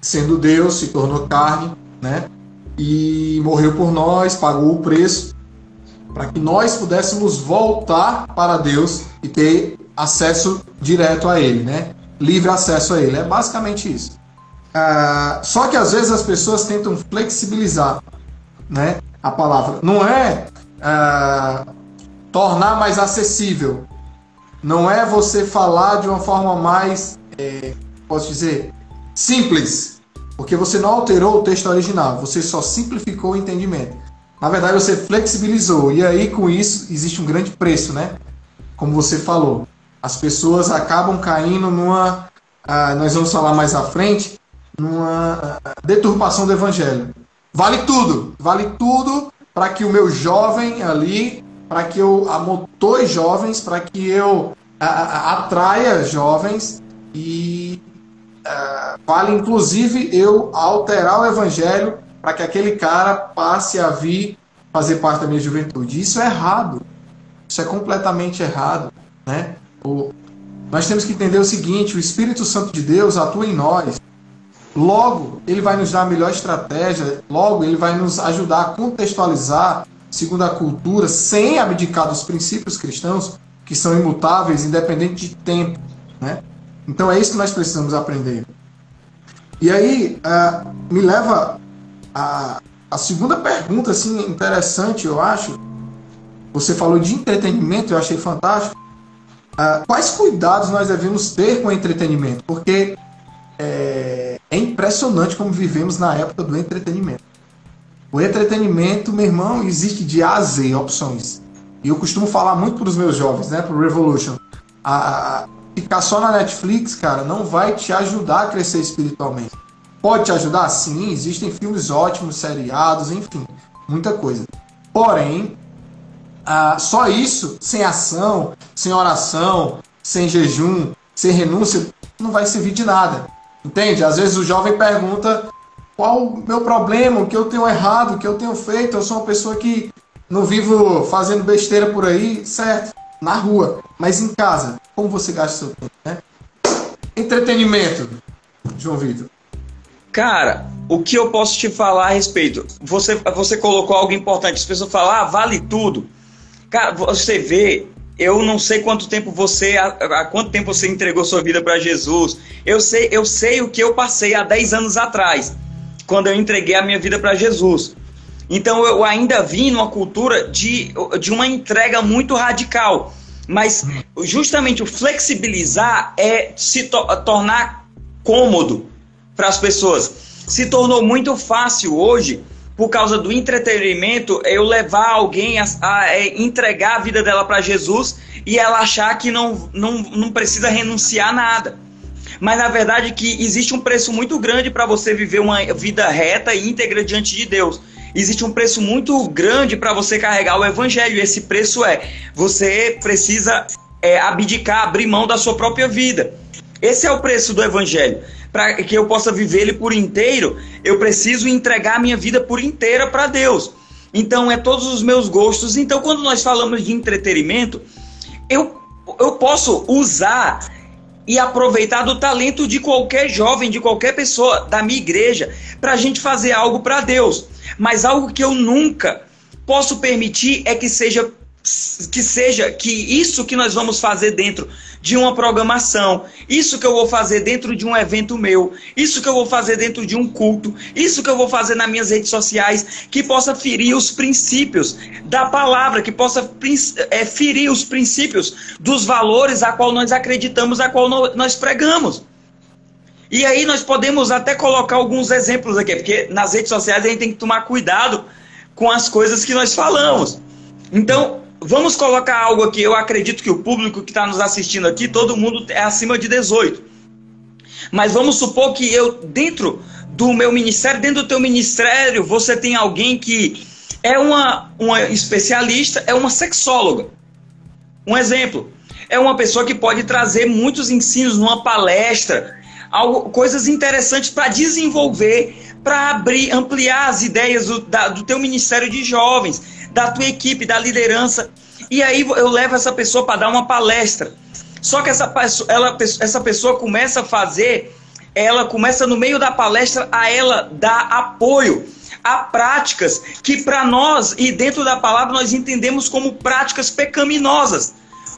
sendo Deus, se tornou carne, né? E morreu por nós, pagou o preço para que nós pudéssemos voltar para Deus e ter acesso direto a Ele, né? livre acesso a ele. É basicamente isso. Ah, só que às vezes as pessoas tentam flexibilizar né, a palavra. Não é ah, tornar mais acessível. Não é você falar de uma forma mais, é, posso dizer, simples. Porque você não alterou o texto original, você só simplificou o entendimento. Na verdade, você flexibilizou. E aí, com isso, existe um grande preço, né? Como você falou as pessoas acabam caindo numa, ah, nós vamos falar mais à frente, numa ah, deturpação do evangelho. Vale tudo, vale tudo para que o meu jovem ali, para que eu amotore jovens, para que eu atraia jovens e vale inclusive eu alterar o evangelho para que aquele cara passe a vir fazer parte da minha juventude. Isso é errado. Isso é completamente errado, né? nós temos que entender o seguinte: o Espírito Santo de Deus atua em nós. Logo, ele vai nos dar a melhor estratégia, logo, ele vai nos ajudar a contextualizar segundo a cultura, sem abdicar dos princípios cristãos, que são imutáveis, independente de tempo. Né? Então é isso que nós precisamos aprender. E aí, uh, me leva a, a segunda pergunta assim, interessante, eu acho. Você falou de entretenimento, eu achei fantástico. Uh, quais cuidados nós devemos ter com o entretenimento? Porque é, é, impressionante como vivemos na época do entretenimento. O entretenimento, meu irmão, existe de A a Z opções. E eu costumo falar muito para os meus jovens, né, para o Revolution. A, a, ficar só na Netflix, cara, não vai te ajudar a crescer espiritualmente. Pode te ajudar? Sim, existem filmes ótimos, seriados, enfim, muita coisa. Porém, ah, só isso, sem ação, sem oração, sem jejum, sem renúncia, não vai servir de nada. Entende? Às vezes o jovem pergunta qual o meu problema, o que eu tenho errado, o que eu tenho feito. Eu sou uma pessoa que não vivo fazendo besteira por aí, certo? Na rua. Mas em casa, como você gasta seu tempo, né? Entretenimento, João Vitor. Cara, o que eu posso te falar a respeito? Você, você colocou algo importante. As pessoas falam, ah, vale tudo. Cara, você vê eu não sei quanto tempo você, há, quanto tempo você entregou sua vida para Jesus. Eu sei, eu sei o que eu passei há 10 anos atrás, quando eu entreguei a minha vida para Jesus. Então eu ainda vim numa cultura de, de uma entrega muito radical. Mas justamente o flexibilizar é se to tornar cômodo para as pessoas. Se tornou muito fácil hoje, por causa do entretenimento, eu levar alguém a, a, a é, entregar a vida dela para Jesus e ela achar que não, não, não precisa renunciar a nada. Mas na verdade que existe um preço muito grande para você viver uma vida reta e íntegra diante de Deus existe um preço muito grande para você carregar o evangelho. Esse preço é: você precisa é, abdicar, abrir mão da sua própria vida. Esse é o preço do evangelho. Para que eu possa viver ele por inteiro, eu preciso entregar a minha vida por inteira para Deus. Então, é todos os meus gostos. Então, quando nós falamos de entretenimento, eu, eu posso usar e aproveitar do talento de qualquer jovem, de qualquer pessoa da minha igreja, para a gente fazer algo para Deus. Mas algo que eu nunca posso permitir é que seja que seja que isso que nós vamos fazer dentro de uma programação, isso que eu vou fazer dentro de um evento meu, isso que eu vou fazer dentro de um culto, isso que eu vou fazer nas minhas redes sociais, que possa ferir os princípios da palavra, que possa é, ferir os princípios dos valores a qual nós acreditamos, a qual nós pregamos. E aí nós podemos até colocar alguns exemplos aqui, porque nas redes sociais a gente tem que tomar cuidado com as coisas que nós falamos. Então, vamos colocar algo aqui. Eu acredito que o público que está nos assistindo aqui, todo mundo é acima de 18. Mas vamos supor que eu, dentro do meu ministério, dentro do teu ministério, você tem alguém que é uma, uma especialista, é uma sexóloga. Um exemplo. É uma pessoa que pode trazer muitos ensinos numa palestra, algo, coisas interessantes para desenvolver, para abrir, ampliar as ideias do, da, do teu ministério de jovens, da tua equipe, da liderança. E aí eu levo essa pessoa para dar uma palestra. Só que essa, ela, essa pessoa começa a fazer, ela começa no meio da palestra a ela dar apoio a práticas que para nós e dentro da palavra nós entendemos como práticas pecaminosas.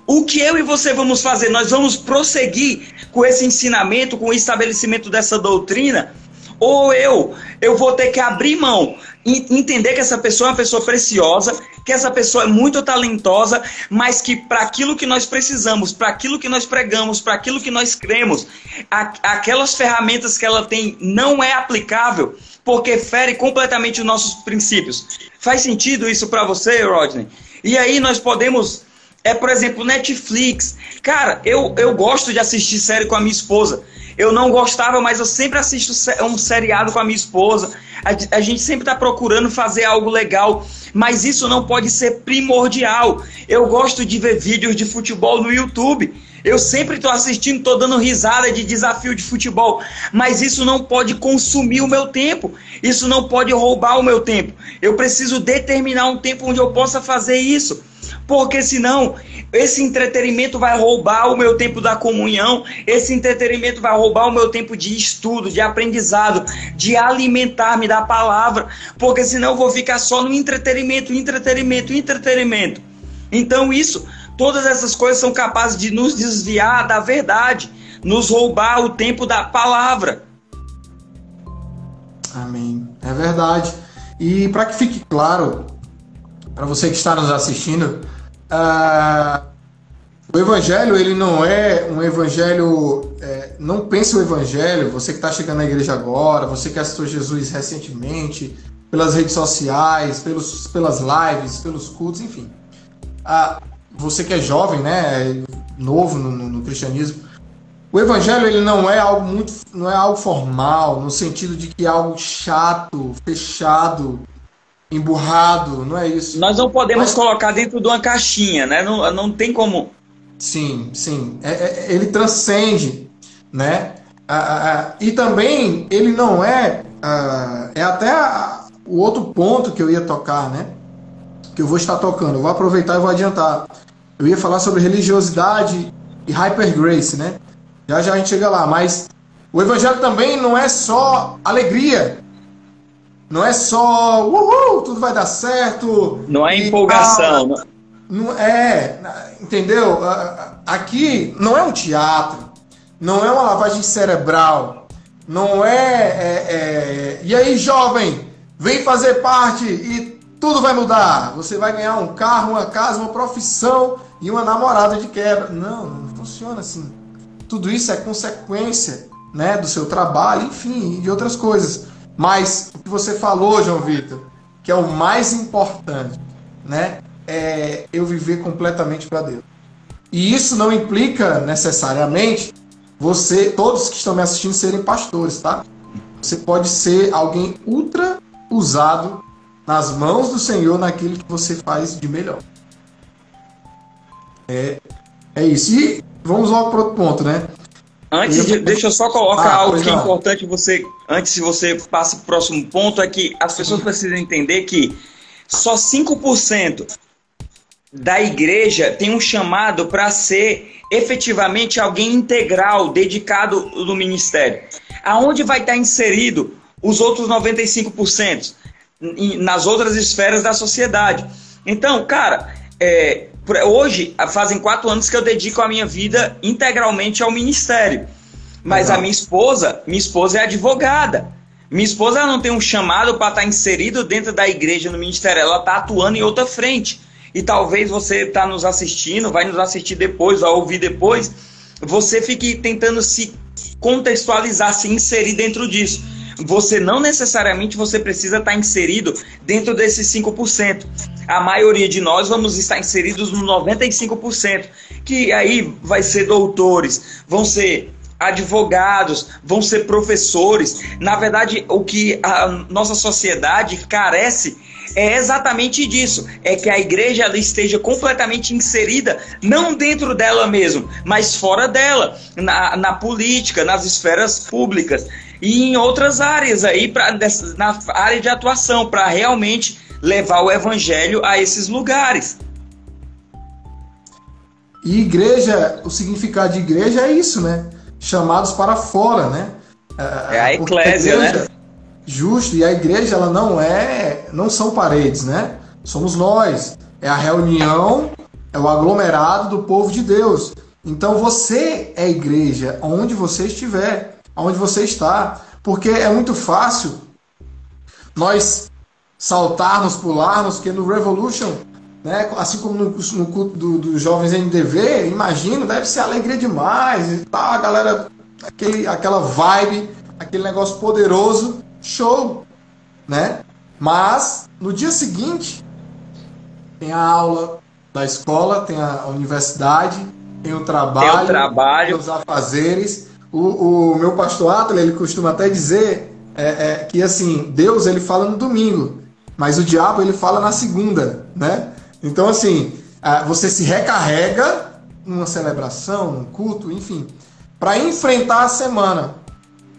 O que eu e você vamos fazer? Nós vamos prosseguir com esse ensinamento, com o estabelecimento dessa doutrina? Ou eu, eu vou ter que abrir mão, entender que essa pessoa é uma pessoa preciosa, que essa pessoa é muito talentosa, mas que para aquilo que nós precisamos, para aquilo que nós pregamos, para aquilo que nós cremos, aquelas ferramentas que ela tem não é aplicável, porque fere completamente os nossos princípios. Faz sentido isso para você, Rodney? E aí nós podemos é, por exemplo, Netflix. Cara, eu, eu gosto de assistir série com a minha esposa. Eu não gostava, mas eu sempre assisto um seriado com a minha esposa. A, a gente sempre está procurando fazer algo legal, mas isso não pode ser primordial. Eu gosto de ver vídeos de futebol no YouTube. Eu sempre estou assistindo, estou dando risada de desafio de futebol, mas isso não pode consumir o meu tempo. Isso não pode roubar o meu tempo. Eu preciso determinar um tempo onde eu possa fazer isso porque senão esse entretenimento vai roubar o meu tempo da comunhão, esse entretenimento vai roubar o meu tempo de estudo, de aprendizado, de alimentar-me da palavra, porque senão eu vou ficar só no entretenimento, entretenimento, entretenimento. Então isso, todas essas coisas são capazes de nos desviar da verdade, nos roubar o tempo da palavra. Amém. É verdade. E para que fique claro, para você que está nos assistindo, ah, o evangelho ele não é um evangelho. É, não pense o evangelho. Você que está chegando na igreja agora, você que assistiu Jesus recentemente, pelas redes sociais, pelos, pelas lives, pelos cultos, enfim. Ah, você que é jovem, né, novo no, no, no, cristianismo, o evangelho ele não é algo muito, não é algo formal no sentido de que é algo chato, fechado, emburrado, não é isso. Nós não podemos Mas... colocar dentro de uma caixinha, né? Não, não tem como. Sim, sim. É, é, ele transcende, né? Ah, ah, e também ele não é. Ah, é até o outro ponto que eu ia tocar, né? Que eu vou estar tocando. Eu vou aproveitar e vou adiantar. Eu ia falar sobre religiosidade e hyper grace, né? Já já a gente chega lá, mas o evangelho também não é só alegria, não é só, uhul, tudo vai dar certo. Não é empolgação. Não é, entendeu? Aqui não é um teatro, não é uma lavagem cerebral, não é, é, é, E aí, jovem, vem fazer parte e tudo vai mudar. Você vai ganhar um carro, uma casa, uma profissão e uma namorada de quebra. Não, não funciona assim. Tudo isso é consequência né, do seu trabalho, enfim, de outras coisas. Mas o que você falou, João Vitor, que é o mais importante, né, é eu viver completamente para Deus. E isso não implica necessariamente você, todos que estão me assistindo, serem pastores, tá? Você pode ser alguém ultra usado nas mãos do Senhor naquilo que você faz de melhor. É, é isso. E vamos para outro ponto, né? Antes de, deixa eu só colocar ah, algo que é importante você, antes de você passe para o próximo ponto, é que as pessoas precisam entender que só 5% da igreja tem um chamado para ser efetivamente alguém integral, dedicado no ministério. Aonde vai estar inserido os outros 95% nas outras esferas da sociedade? Então, cara, é, hoje fazem quatro anos que eu dedico a minha vida integralmente ao ministério. Mas Exato. a minha esposa, minha esposa é advogada. Minha esposa não tem um chamado para estar inserido dentro da igreja no ministério, ela está atuando em outra frente e talvez você está nos assistindo, vai nos assistir depois, vai ouvir depois, você fique tentando se contextualizar, se inserir dentro disso. Você não necessariamente você precisa estar inserido dentro desses 5%. A maioria de nós vamos estar inseridos no 95%, que aí vai ser doutores, vão ser advogados, vão ser professores. Na verdade, o que a nossa sociedade carece é exatamente disso, é que a igreja esteja completamente inserida, não dentro dela mesmo, mas fora dela, na, na política, nas esferas públicas e em outras áreas aí, pra, na área de atuação, para realmente levar o evangelho a esses lugares. E igreja, o significado de igreja é isso, né? Chamados para fora, né? É a eclésia, né? Justo, e a igreja ela não é, não são paredes, né? Somos nós. É a reunião, é o aglomerado do povo de Deus. Então você é igreja onde você estiver, onde você está, porque é muito fácil nós saltarmos, pularmos, porque no Revolution, né, assim como no, no culto dos do jovens NDV, imagino, deve ser alegria demais e tal, a galera, aquele, aquela vibe, aquele negócio poderoso show, né? Mas no dia seguinte tem a aula da escola, tem a universidade, tem o trabalho, tem, o trabalho. Tem os afazeres. O, o meu pastor Atlas, ele costuma até dizer é, é, que assim, Deus ele fala no domingo, mas o diabo ele fala na segunda, né? Então assim, você se recarrega numa celebração, num culto, enfim, para enfrentar a semana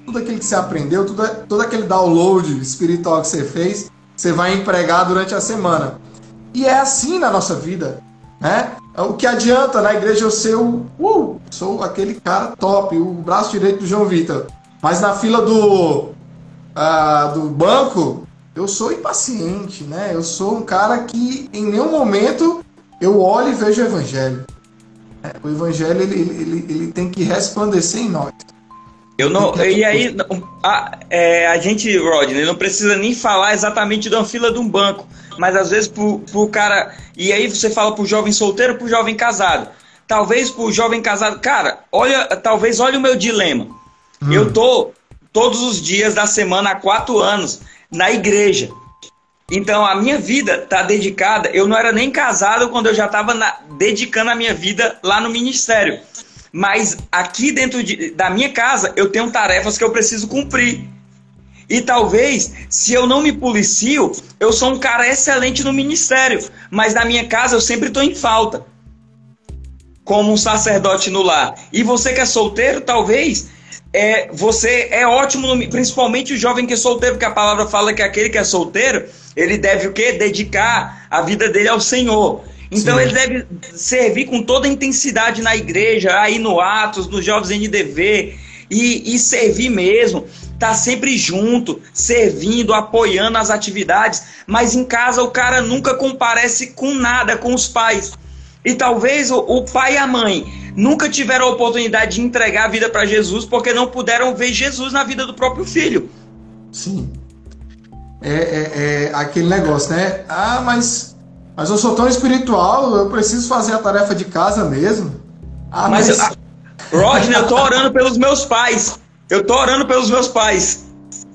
tudo aquilo que você aprendeu, tudo, todo aquele download espiritual que você fez, você vai empregar durante a semana. E é assim na nossa vida, né? O que adianta na igreja eu ser o, uh, sou aquele cara top, o braço direito do João Vitor. Mas na fila do, uh, do banco, eu sou impaciente, né? Eu sou um cara que em nenhum momento eu olho e vejo o evangelho. É, o evangelho ele, ele, ele tem que resplandecer em nós. Eu não. E aí, a, é, a gente, Rodney, não precisa nem falar exatamente de uma fila de um banco. Mas às vezes pro, pro cara. E aí você fala pro jovem solteiro pro jovem casado. Talvez pro jovem casado. Cara, olha, talvez olha o meu dilema. Hum. Eu tô todos os dias da semana há quatro anos na igreja. Então a minha vida tá dedicada. Eu não era nem casado quando eu já estava dedicando a minha vida lá no ministério. Mas aqui dentro de, da minha casa eu tenho tarefas que eu preciso cumprir. E talvez, se eu não me policio, eu sou um cara excelente no ministério, mas na minha casa eu sempre estou em falta. Como um sacerdote no lar. E você que é solteiro, talvez é, você é ótimo, no, principalmente o jovem que é solteiro, porque a palavra fala que aquele que é solteiro, ele deve o quê? Dedicar a vida dele ao Senhor. Então Sim. ele deve servir com toda a intensidade na igreja, aí no Atos, nos Jovens NDV, e, e servir mesmo. tá sempre junto, servindo, apoiando as atividades, mas em casa o cara nunca comparece com nada, com os pais. E talvez o, o pai e a mãe nunca tiveram a oportunidade de entregar a vida para Jesus porque não puderam ver Jesus na vida do próprio filho. Sim. É, é, é aquele negócio, né? Ah, mas, mas eu sou tão espiritual, eu preciso fazer a tarefa de casa mesmo. Ah, mas. mas... Rodney, eu tô orando pelos meus pais. Eu tô orando pelos meus pais.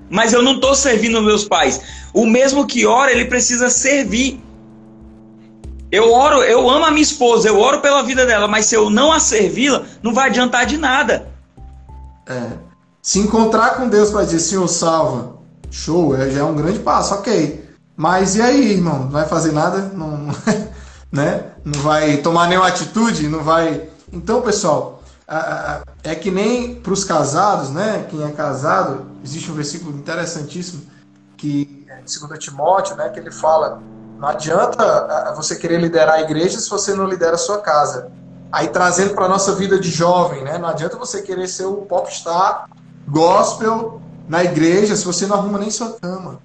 Mas eu não tô servindo meus pais. O mesmo que ora, ele precisa servir. Eu oro, eu amo a minha esposa, eu oro pela vida dela, mas se eu não a servi-la, não vai adiantar de nada. É. Se encontrar com Deus para dizer, Senhor, salva, show, é, já é um grande passo, ok. Mas e aí, irmão? Não vai fazer nada? Não, [LAUGHS] né? não vai tomar nenhuma atitude? Não vai. Então, pessoal, é que nem para os casados, né? Quem é casado, existe um versículo interessantíssimo que é em 2 Timóteo, né? Que ele fala não adianta você querer liderar a igreja se você não lidera a sua casa. Aí trazendo para nossa vida de jovem, né? Não adianta você querer ser o popstar gospel na igreja se você não arruma nem sua cama.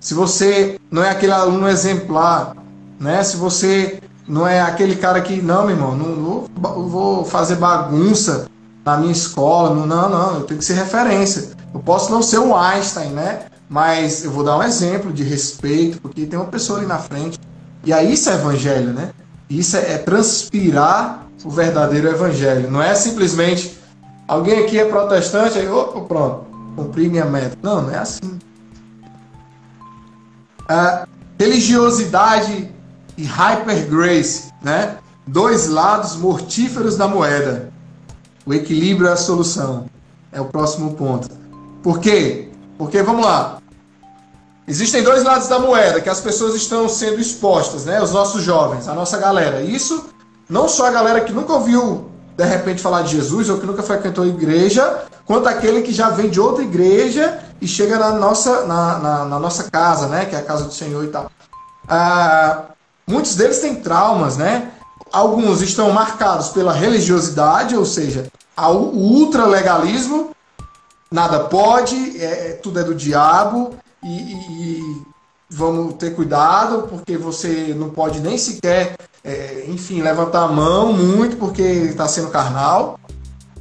Se você não é aquele aluno exemplar, né? Se você não é aquele cara que, não, meu irmão, não, não vou fazer bagunça na minha escola, não, não, não, eu tenho que ser referência. Eu posso não ser um Einstein, né? Mas eu vou dar um exemplo de respeito, porque tem uma pessoa ali na frente. E aí isso é evangelho, né? Isso é, é transpirar o verdadeiro evangelho. Não é simplesmente alguém aqui é protestante, aí, opa, pronto, cumpri minha meta. Não, não é assim. Religiosidade e hyper grace, né? Dois lados mortíferos da moeda. O equilíbrio é a solução. É o próximo ponto. Por quê? Porque, vamos lá, Existem dois lados da moeda que as pessoas estão sendo expostas, né? Os nossos jovens, a nossa galera. Isso não só a galera que nunca ouviu de repente falar de Jesus ou que nunca frequentou a igreja, quanto aquele que já vem de outra igreja e chega na nossa, na, na, na nossa casa, né? Que é a casa do Senhor e tal. Ah, muitos deles têm traumas, né? Alguns estão marcados pela religiosidade, ou seja, o ultralegalismo, nada pode, é, tudo é do diabo, e, e, vamos ter cuidado, porque você não pode nem sequer, é, enfim, levantar a mão muito porque está sendo carnal.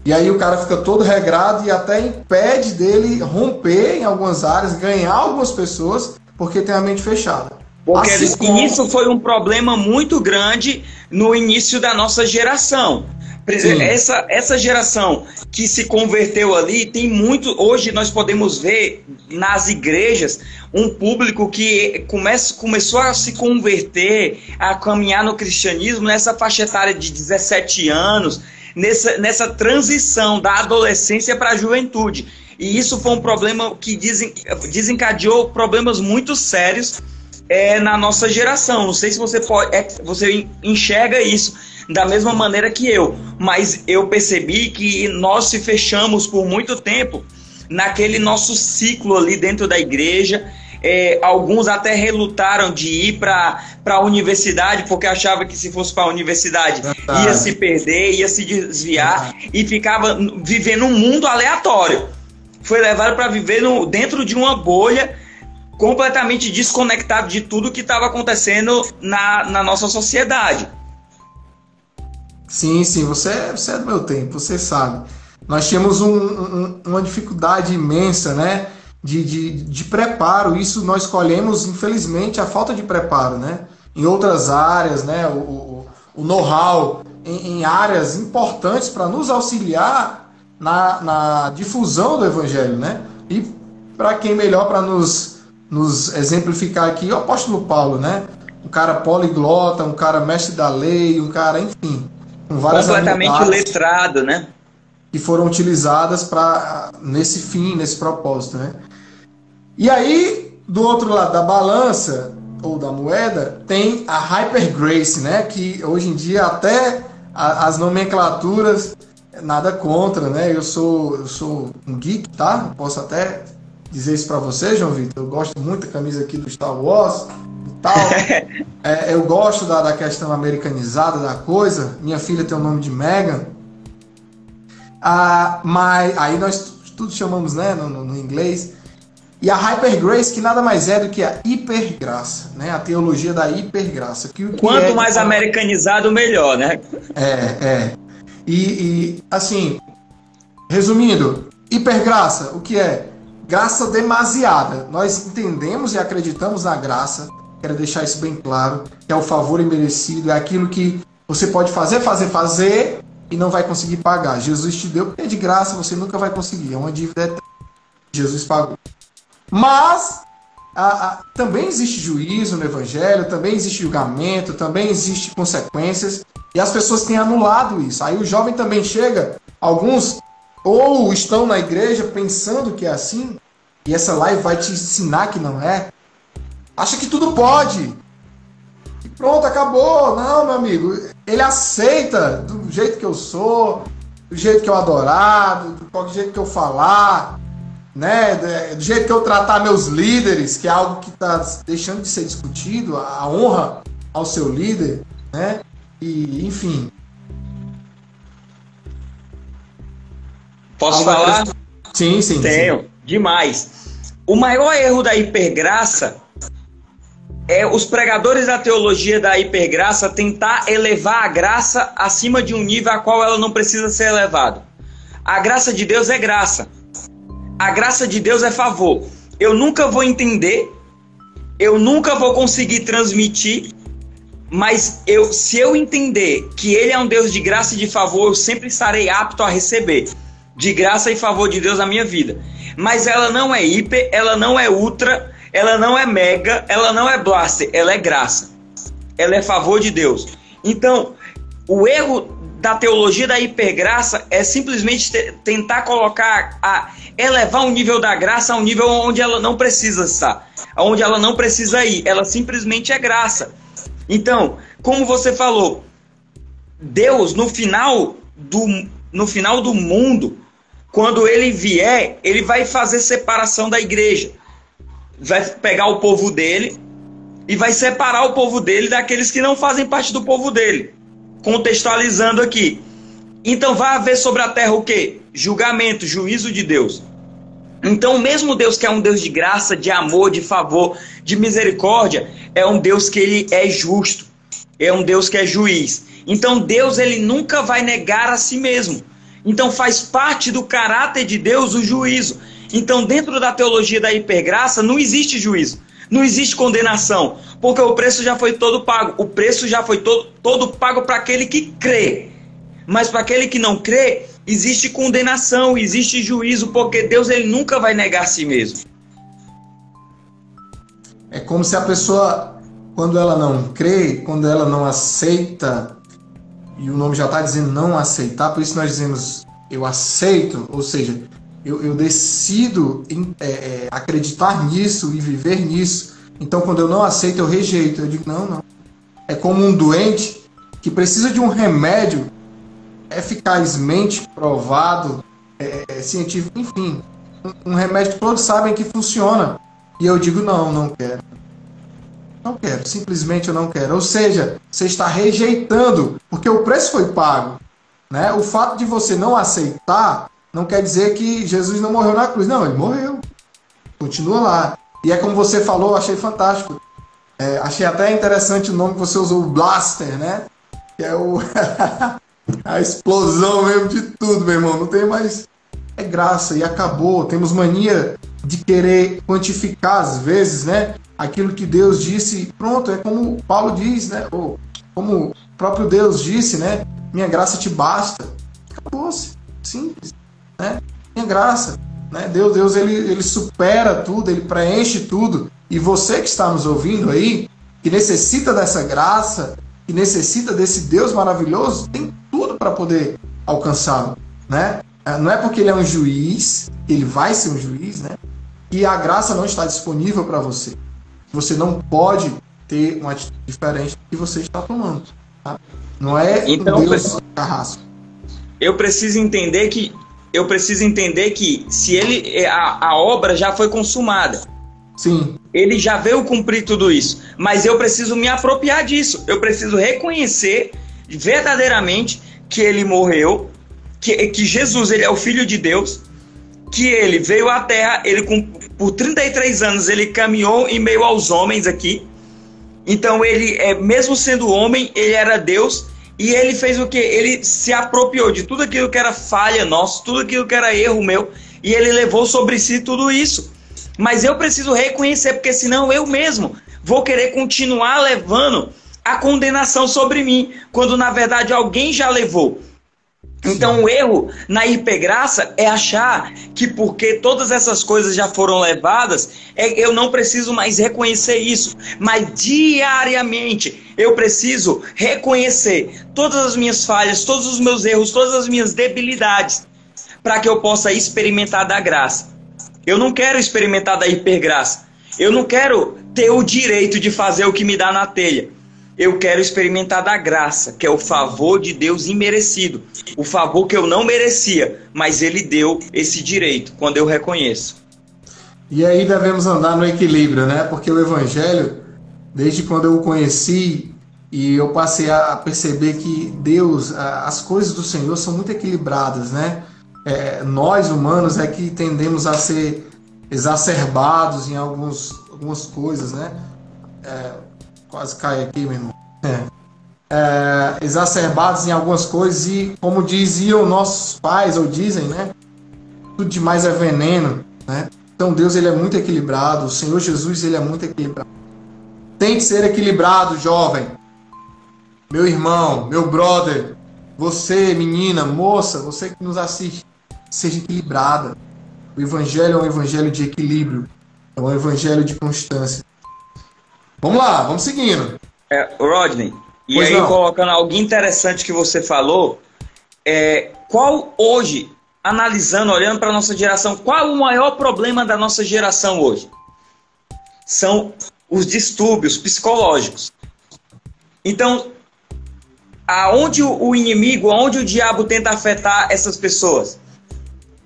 E aí o cara fica todo regrado e até impede dele romper em algumas áreas, ganhar algumas pessoas, porque tem a mente fechada. Porque assim isso foi um problema muito grande no início da nossa geração. Essa, essa geração que se converteu ali, tem muito. Hoje nós podemos ver nas igrejas um público que comece, começou a se converter, a caminhar no cristianismo nessa faixa etária de 17 anos, nessa, nessa transição da adolescência para a juventude. E isso foi um problema que desen, desencadeou problemas muito sérios é, na nossa geração. Não sei se você pode, é, você enxerga isso da mesma maneira que eu, mas eu percebi que nós se fechamos por muito tempo naquele nosso ciclo ali dentro da igreja. É, alguns até relutaram de ir para a universidade porque achavam que se fosse para a universidade ia se perder, ia se desviar e ficava vivendo um mundo aleatório. Foi levado para viver no, dentro de uma bolha completamente desconectado de tudo que estava acontecendo na, na nossa sociedade. Sim, sim, você, é, você é do meu tempo, você sabe. Nós tínhamos um, um, uma dificuldade imensa, né? De, de, de preparo. Isso nós colhemos, infelizmente, a falta de preparo, né? Em outras áreas, né? O, o, o know-how em, em, áreas importantes para nos auxiliar na, na difusão do evangelho, né? E para quem melhor para nos, nos exemplificar aqui, o apóstolo Paulo, né? Um cara poliglota, um cara mestre da lei, um cara, enfim, com várias completamente letrado, né? Que foram utilizadas para nesse fim, nesse propósito, né? E aí, do outro lado da balança ou da moeda, tem a Hyper Grace, né? Que hoje em dia até as nomenclaturas nada contra, né? Eu sou eu sou um geek, tá? Posso até dizer isso para você, João Vitor. Eu gosto muito da camisa aqui do Star Wars tal. [LAUGHS] é, eu gosto da, da questão americanizada da coisa. Minha filha tem o nome de Megan. Ah, mas aí nós tudo chamamos né, no, no, no inglês. E a Hypergrace, que nada mais é do que a hipergraça, né? A teologia da hipergraça. Que, que Quanto é, mais americanizado, melhor, né? É, é. E, e, assim, resumindo, hipergraça, o que é? Graça demasiada. Nós entendemos e acreditamos na graça, quero deixar isso bem claro, que é o favor imerecido, é aquilo que você pode fazer, fazer, fazer e não vai conseguir pagar. Jesus te deu porque é de graça, você nunca vai conseguir, é uma dívida eterna. Jesus pagou. Mas a, a, também existe juízo no Evangelho, também existe julgamento, também existe consequências, e as pessoas têm anulado isso. Aí o jovem também chega, alguns ou estão na igreja pensando que é assim, e essa live vai te ensinar que não é. Acha que tudo pode. E pronto, acabou. Não, meu amigo. Ele aceita do jeito que eu sou, do jeito que eu adorar, do jeito que eu falar né? Do jeito que eu tratar meus líderes, que é algo que está deixando de ser discutido, a honra ao seu líder, né? E, enfim. Posso falar? Sim, sim. Tenho, sim. demais. O maior erro da hipergraça é os pregadores da teologia da hipergraça tentar elevar a graça acima de um nível a qual ela não precisa ser elevada. A graça de Deus é graça a graça de Deus é favor. Eu nunca vou entender, eu nunca vou conseguir transmitir, mas eu, se eu entender que Ele é um Deus de graça e de favor, eu sempre estarei apto a receber de graça e favor de Deus na minha vida. Mas ela não é hiper, ela não é ultra, ela não é mega, ela não é blaster, ela é graça. Ela é favor de Deus. Então, o erro da teologia da hipergraça é simplesmente tentar colocar, a elevar o nível da graça a um nível onde ela não precisa estar, onde ela não precisa ir, ela simplesmente é graça. Então, como você falou, Deus no final do, no final do mundo, quando ele vier, ele vai fazer separação da igreja. Vai pegar o povo dele e vai separar o povo dele daqueles que não fazem parte do povo dele contextualizando aqui. Então vai haver sobre a terra o quê? Julgamento, juízo de Deus. Então, mesmo Deus que é um Deus de graça, de amor, de favor, de misericórdia, é um Deus que ele é justo. É um Deus que é juiz. Então, Deus ele nunca vai negar a si mesmo. Então, faz parte do caráter de Deus o juízo. Então, dentro da teologia da hipergraça, não existe juízo. Não existe condenação, porque o preço já foi todo pago. O preço já foi todo, todo pago para aquele que crê. Mas para aquele que não crê, existe condenação, existe juízo, porque Deus ele nunca vai negar a si mesmo. É como se a pessoa, quando ela não crê, quando ela não aceita, e o nome já está dizendo não aceitar, por isso nós dizemos eu aceito, ou seja, eu, eu decido em, é, é, acreditar nisso e viver nisso. Então, quando eu não aceito, eu rejeito. Eu digo, não, não. É como um doente que precisa de um remédio eficazmente provado, é, é científico, enfim. Um, um remédio que todos sabem que funciona. E eu digo, não, não quero. Não quero, simplesmente eu não quero. Ou seja, você está rejeitando, porque o preço foi pago. Né? O fato de você não aceitar não quer dizer que Jesus não morreu na cruz. Não, ele morreu. Continua lá. E é como você falou, achei fantástico. É, achei até interessante o nome que você usou, Blaster, né? Que é o [LAUGHS] a explosão mesmo de tudo, meu irmão. Não tem mais. É graça e acabou. Temos mania de querer quantificar, às vezes, né? Aquilo que Deus disse. Pronto, é como Paulo diz, né? Ou como o próprio Deus disse, né? Minha graça te basta. Acabou-se. Simples né? Tem graça, né? Deus, Deus ele, ele supera tudo, ele preenche tudo. E você que está nos ouvindo aí, que necessita dessa graça, que necessita desse Deus maravilhoso, tem tudo para poder alcançá-lo, né? É, não é porque ele é um juiz, ele vai ser um juiz, né? E a graça não está disponível para você. Você não pode ter uma atitude diferente do que você está tomando. Tá? Não é então, um Deus carrasco. Eu preciso entender que eu preciso entender que se ele é, a, a obra já foi consumada. Sim. Ele já veio cumprir tudo isso, mas eu preciso me apropriar disso. Eu preciso reconhecer verdadeiramente que ele morreu, que, que Jesus ele é o filho de Deus que ele veio à Terra, ele por 33 anos ele caminhou em meio aos homens aqui. Então ele, é, mesmo sendo homem, ele era Deus e ele fez o que? Ele se apropriou de tudo aquilo que era falha nossa, tudo aquilo que era erro meu, e ele levou sobre si tudo isso. Mas eu preciso reconhecer, porque senão eu mesmo vou querer continuar levando a condenação sobre mim, quando na verdade alguém já levou. Então o erro na hipergraça é achar que porque todas essas coisas já foram levadas, é, eu não preciso mais reconhecer isso. Mas diariamente eu preciso reconhecer todas as minhas falhas, todos os meus erros, todas as minhas debilidades, para que eu possa experimentar da graça. Eu não quero experimentar da hipergraça. Eu não quero ter o direito de fazer o que me dá na telha eu quero experimentar da graça, que é o favor de Deus imerecido. O favor que eu não merecia, mas Ele deu esse direito quando eu reconheço. E aí devemos andar no equilíbrio, né? Porque o Evangelho, desde quando eu o conheci e eu passei a perceber que Deus, as coisas do Senhor são muito equilibradas, né? É, nós humanos é que tendemos a ser exacerbados em alguns, algumas coisas, né? É, quase cai aqui, meu irmão. É. É, exacerbados em algumas coisas e, como diziam nossos pais, ou dizem, né? Tudo demais é veneno, né? Então Deus ele é muito equilibrado, o Senhor Jesus ele é muito equilibrado. Tem que ser equilibrado, jovem. Meu irmão, meu brother, você, menina, moça, você que nos assiste, seja equilibrada. O evangelho é um evangelho de equilíbrio, é um evangelho de constância. Vamos lá, vamos seguindo. É, Rodney, e pois aí não. colocando algo interessante que você falou, é, qual hoje, analisando, olhando para a nossa geração, qual o maior problema da nossa geração hoje? São os distúrbios psicológicos. Então, aonde o inimigo, aonde o diabo tenta afetar essas pessoas?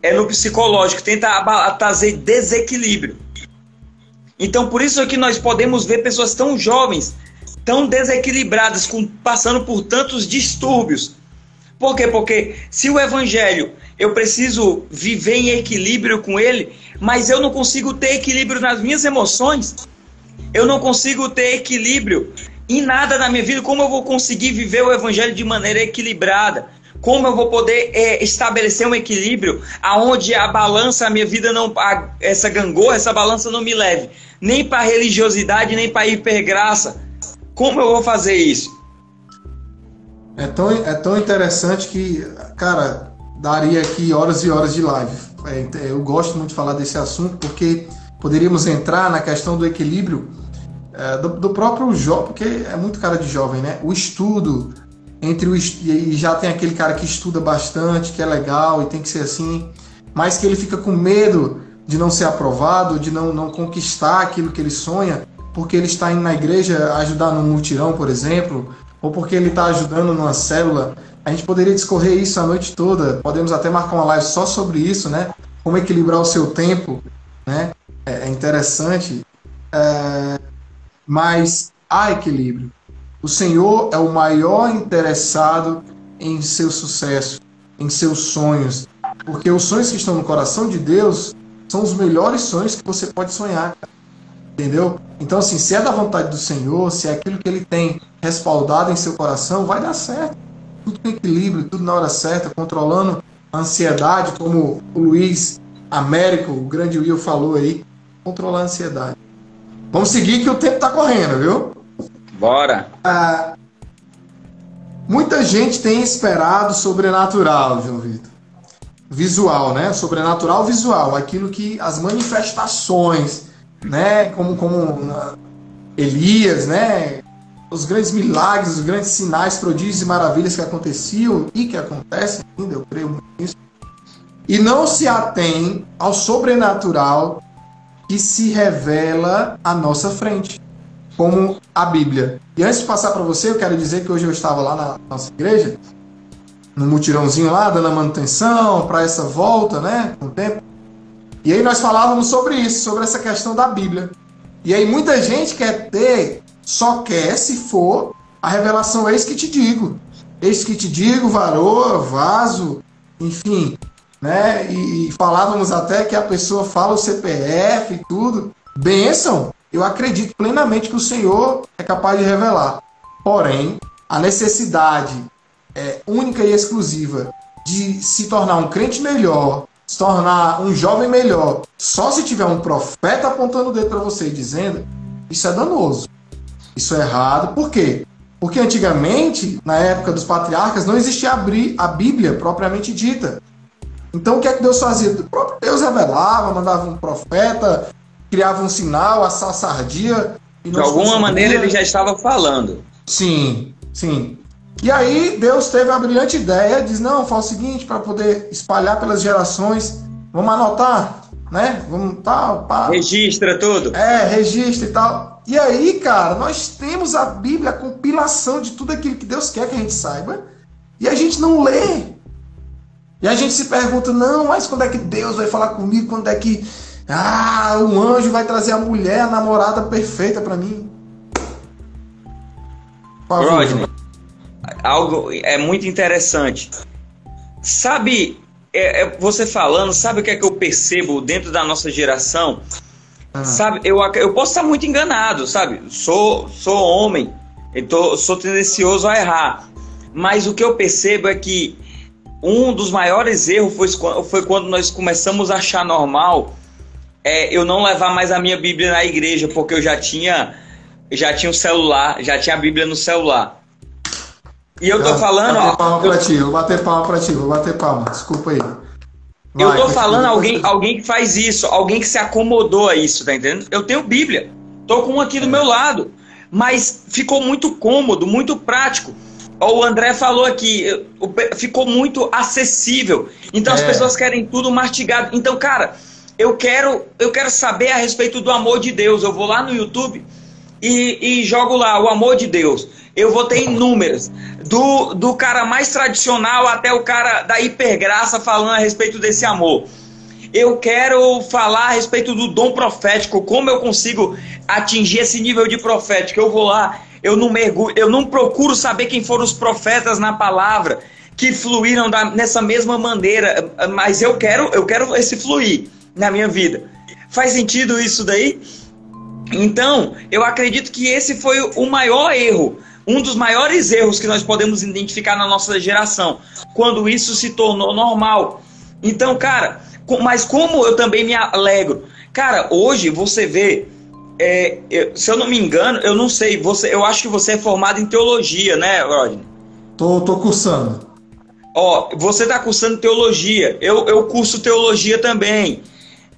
É no psicológico, tenta trazer desequilíbrio. Então, por isso é que nós podemos ver pessoas tão jovens, tão desequilibradas, com, passando por tantos distúrbios. Por quê? Porque se o evangelho eu preciso viver em equilíbrio com ele, mas eu não consigo ter equilíbrio nas minhas emoções, eu não consigo ter equilíbrio em nada na minha vida, como eu vou conseguir viver o evangelho de maneira equilibrada? Como eu vou poder é, estabelecer um equilíbrio aonde a balança, a minha vida não, a, essa gangorra, essa balança não me leve nem para religiosidade, nem para hipergraça. Como eu vou fazer isso? É tão, é tão interessante que, cara, daria aqui horas e horas de live. É, eu gosto muito de falar desse assunto porque poderíamos entrar na questão do equilíbrio é, do, do, próprio jovem, porque é muito cara de jovem, né? O estudo, entre o e já tem aquele cara que estuda bastante, que é legal e tem que ser assim, mas que ele fica com medo de não ser aprovado, de não, não conquistar aquilo que ele sonha, porque ele está indo na igreja ajudar no mutirão, por exemplo, ou porque ele está ajudando numa célula. A gente poderia discorrer isso a noite toda, podemos até marcar uma live só sobre isso, né? Como equilibrar o seu tempo, né? É, é interessante, é... mas há equilíbrio. O Senhor é o maior interessado em seu sucesso, em seus sonhos, porque os sonhos que estão no coração de Deus são os melhores sonhos que você pode sonhar. Entendeu? Então, assim, se é da vontade do Senhor, se é aquilo que Ele tem respaldado em seu coração, vai dar certo. Tudo com equilíbrio, tudo na hora certa, controlando a ansiedade, como o Luiz Américo, o grande Will, falou aí. Controlar a ansiedade. Vamos seguir que o tempo está correndo, viu? Bora! Ah, muita gente tem esperado sobrenatural, João Vitor. Visual, né? Sobrenatural visual. Aquilo que as manifestações, né? Como, como Elias, né? Os grandes milagres, os grandes sinais, prodígios e maravilhas que aconteciam e que acontecem ainda, eu creio nisso. E não se atém ao sobrenatural que se revela à nossa frente como a Bíblia. E antes de passar para você, eu quero dizer que hoje eu estava lá na nossa igreja, no mutirãozinho lá, dando a manutenção para essa volta, né, com o tempo. E aí nós falávamos sobre isso, sobre essa questão da Bíblia. E aí muita gente quer ter, só quer se for a revelação eis que te digo. Eis que te digo, varoa, vaso, enfim. né? E, e falávamos até que a pessoa fala o CPF e tudo. Benção, eu acredito plenamente que o Senhor é capaz de revelar. Porém, a necessidade é, única e exclusiva de se tornar um crente melhor, se tornar um jovem melhor, só se tiver um profeta apontando o dedo para você e dizendo, isso é danoso. Isso é errado. Por quê? Porque antigamente, na época dos patriarcas, não existia a Bíblia propriamente dita. Então o que é que Deus fazia? O próprio Deus revelava, mandava um profeta, criava um sinal, a sardia. De alguma maneira ele já estava falando. Sim, sim. E aí Deus teve a brilhante ideia, diz, não, faz o seguinte, para poder espalhar pelas gerações, vamos anotar, né? Vamos tal, pá. Registra tudo. É, registra e tal. E aí, cara, nós temos a Bíblia, a compilação de tudo aquilo que Deus quer que a gente saiba, e a gente não lê. E a gente se pergunta, não, mas quando é que Deus vai falar comigo? Quando é que ah, o anjo vai trazer a mulher, a namorada perfeita para mim? Rodney, algo é muito interessante. Sabe, é, é, você falando, sabe o que é que eu percebo dentro da nossa geração? Ah. Sabe, eu, eu posso estar muito enganado, sabe? Sou, sou homem, então sou tendencioso a errar. Mas o que eu percebo é que um dos maiores erros foi, foi quando nós começamos a achar normal é, eu não levar mais a minha Bíblia na igreja, porque eu já tinha já tinha o um celular, já tinha a Bíblia no celular. E eu tô falando. Vou bater palma eu, pra ti, vou bater palma pra ti, vou bater palma, desculpa aí. Vai, eu tô falando alguém, alguém que faz isso, alguém que se acomodou a isso, tá entendendo? Eu tenho Bíblia, tô com um aqui do meu lado, mas ficou muito cômodo, muito prático. O André falou aqui, ficou muito acessível. Então é. as pessoas querem tudo mastigado. Então, cara, eu quero, eu quero saber a respeito do amor de Deus. Eu vou lá no YouTube e, e jogo lá o amor de Deus. Eu vou ter inúmeras. Do, do cara mais tradicional até o cara da hipergraça falando a respeito desse amor. Eu quero falar a respeito do dom profético, como eu consigo atingir esse nível de profético. Eu vou lá, eu não mergulho, eu não procuro saber quem foram os profetas na palavra que fluíram da, nessa mesma maneira, mas eu quero, eu quero esse fluir na minha vida. Faz sentido isso daí? Então, eu acredito que esse foi o maior erro, um dos maiores erros que nós podemos identificar na nossa geração, quando isso se tornou normal. Então, cara, mas como eu também me alegro, cara, hoje você vê, é, eu, se eu não me engano, eu não sei, você, eu acho que você é formado em teologia, né, Rodney? Tô, tô cursando. Ó, você tá cursando teologia, eu, eu curso teologia também.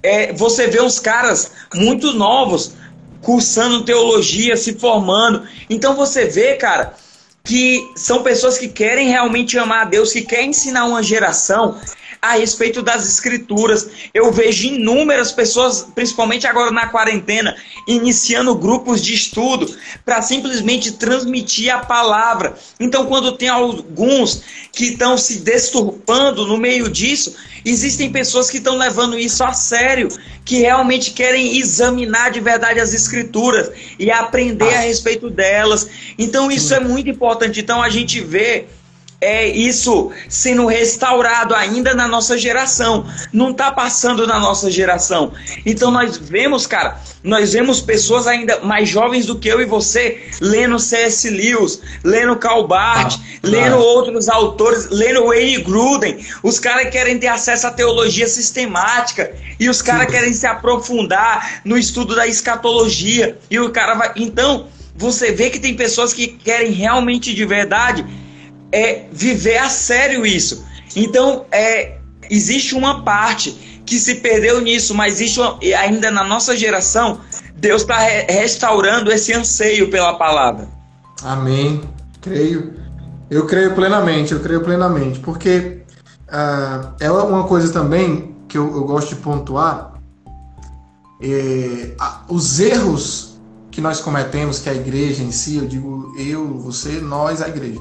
É, você vê uns caras muito novos cursando teologia, se formando. Então você vê, cara, que são pessoas que querem realmente amar a Deus, que querem ensinar uma geração a respeito das escrituras. Eu vejo inúmeras pessoas, principalmente agora na quarentena, iniciando grupos de estudo para simplesmente transmitir a palavra. Então, quando tem alguns que estão se desturpando no meio disso, existem pessoas que estão levando isso a sério, que realmente querem examinar de verdade as escrituras e aprender a respeito delas. Então, isso é muito importante. Então, a gente vê é isso sendo restaurado ainda na nossa geração. Não está passando na nossa geração. Então nós vemos, cara, nós vemos pessoas ainda mais jovens do que eu e você lendo C.S. Lewis, lendo Karl Barth, ah, lendo ah. outros autores, lendo Wayne Gruden. Os caras querem ter acesso à teologia sistemática e os caras querem se aprofundar no estudo da escatologia. E o cara vai. Então, você vê que tem pessoas que querem realmente de verdade é viver a sério isso. Então, é, existe uma parte que se perdeu nisso, mas existe uma, ainda na nossa geração, Deus está re restaurando esse anseio pela palavra. Amém. Creio. Eu creio plenamente, eu creio plenamente. Porque uh, é uma coisa também que eu, eu gosto de pontuar. É, os erros que nós cometemos, que a igreja em si, eu digo eu, você, nós, a igreja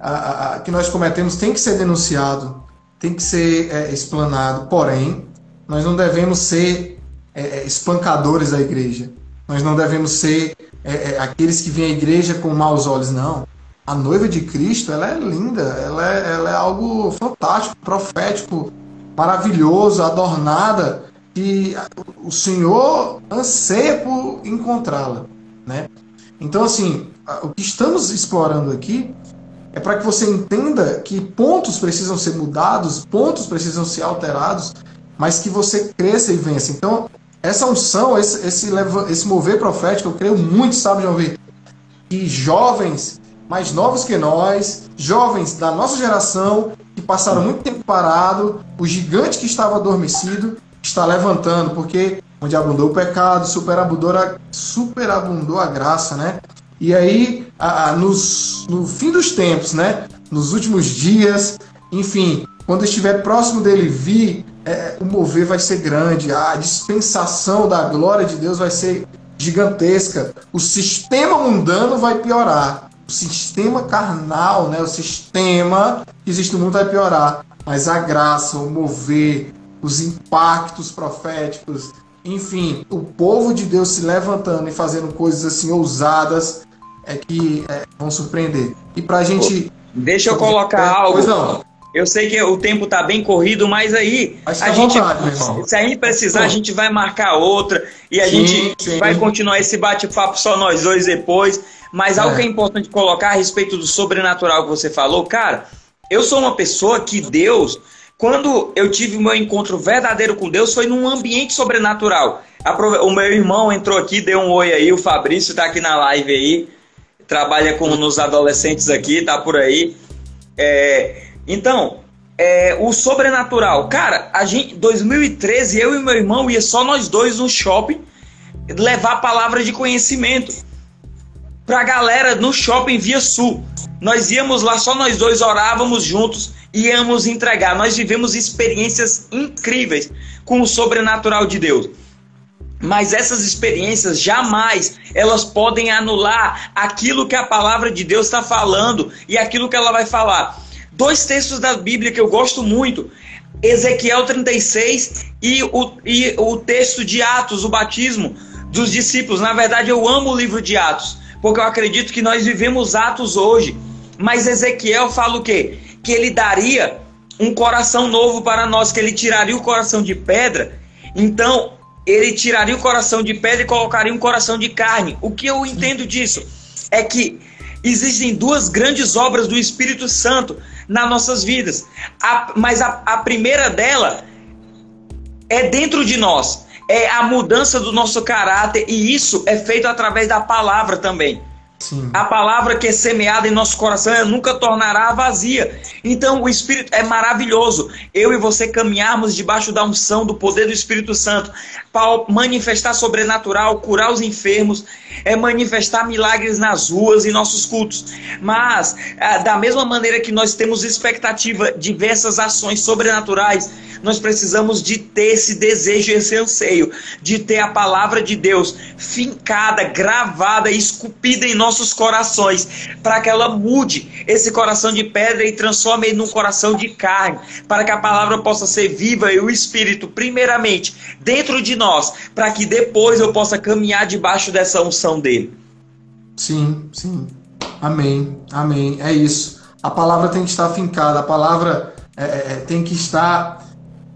a, a, que nós cometemos tem que ser denunciado, tem que ser é, explanado, porém, nós não devemos ser é, é espancadores da igreja. Nós não devemos ser é, é, aqueles que vêm à igreja com maus olhos, não. A noiva de Cristo, ela é linda, ela é, ela é algo fantástico, profético, maravilhoso, adornada, que o Senhor anseia por encontrá-la, né? Então, assim, o que estamos explorando aqui é para que você entenda que pontos precisam ser mudados, pontos precisam ser alterados, mas que você cresça e vença. Então, essa unção, esse, esse, esse mover profético, eu creio muito, sabe, de ouvir, que jovens mais novos que nós, jovens da nossa geração, que passaram muito tempo parado, o gigante que estava adormecido está levantando, porque onde abundou o pecado, superabundou a, superabundou a graça, né? E aí, a, nos, no fim dos tempos, né? Nos últimos dias, enfim, quando estiver próximo dele vir, é, o mover vai ser grande, a dispensação da glória de Deus vai ser gigantesca, o sistema mundano vai piorar, o sistema carnal, né, o sistema que existe no mundo vai piorar, mas a graça, o mover, os impactos proféticos, enfim, o povo de Deus se levantando e fazendo coisas assim ousadas é que é, vão surpreender. E para a gente. Deixa eu colocar é, algo. Pois não. Eu sei que o tempo está bem corrido, mas aí mas a gente, vontade, se a gente precisar, a gente vai marcar outra e a sim, gente sim. vai continuar esse bate-papo só nós dois depois. Mas algo é. que é importante colocar a respeito do sobrenatural que você falou, cara, eu sou uma pessoa que Deus, quando eu tive o meu encontro verdadeiro com Deus, foi num ambiente sobrenatural. O meu irmão entrou aqui, deu um oi aí, o Fabrício está aqui na live aí, trabalha com nos adolescentes aqui, tá por aí. É, então, é, o sobrenatural. Cara, a gente, 2013, eu e meu irmão ia só nós dois no shopping levar a palavra de conhecimento pra galera no shopping Via Sul. Nós íamos lá, só nós dois orávamos juntos, íamos entregar. Nós vivemos experiências incríveis com o sobrenatural de Deus. Mas essas experiências jamais elas podem anular aquilo que a palavra de Deus está falando e aquilo que ela vai falar. Dois textos da Bíblia que eu gosto muito. Ezequiel 36 e o, e o texto de Atos, o batismo dos discípulos. Na verdade, eu amo o livro de Atos, porque eu acredito que nós vivemos Atos hoje. Mas Ezequiel fala o quê? Que ele daria um coração novo para nós, que ele tiraria o coração de pedra. Então, ele tiraria o coração de pedra e colocaria um coração de carne. O que eu entendo disso é que existem duas grandes obras do Espírito Santo nas nossas vidas. A, mas a, a primeira dela é dentro de nós, é a mudança do nosso caráter, e isso é feito através da palavra também. Sim. A palavra que é semeada em nosso coração nunca tornará vazia. Então o Espírito é maravilhoso. Eu e você caminharmos debaixo da unção, do poder do Espírito Santo, para manifestar sobrenatural, curar os enfermos, é manifestar milagres nas ruas e nossos cultos. Mas, ah, da mesma maneira que nós temos expectativa de diversas ações sobrenaturais, nós precisamos de ter esse desejo, esse anseio, de ter a palavra de Deus fincada, gravada, esculpida em nossos corações, para que ela mude esse coração de pedra e transforme ele num coração de carne, para que a palavra possa ser viva e o Espírito, primeiramente, dentro de nós, para que depois eu possa caminhar debaixo dessa unção dele. Sim, sim. Amém, amém. É isso. A palavra tem que estar fincada, a palavra é, é, é tem que estar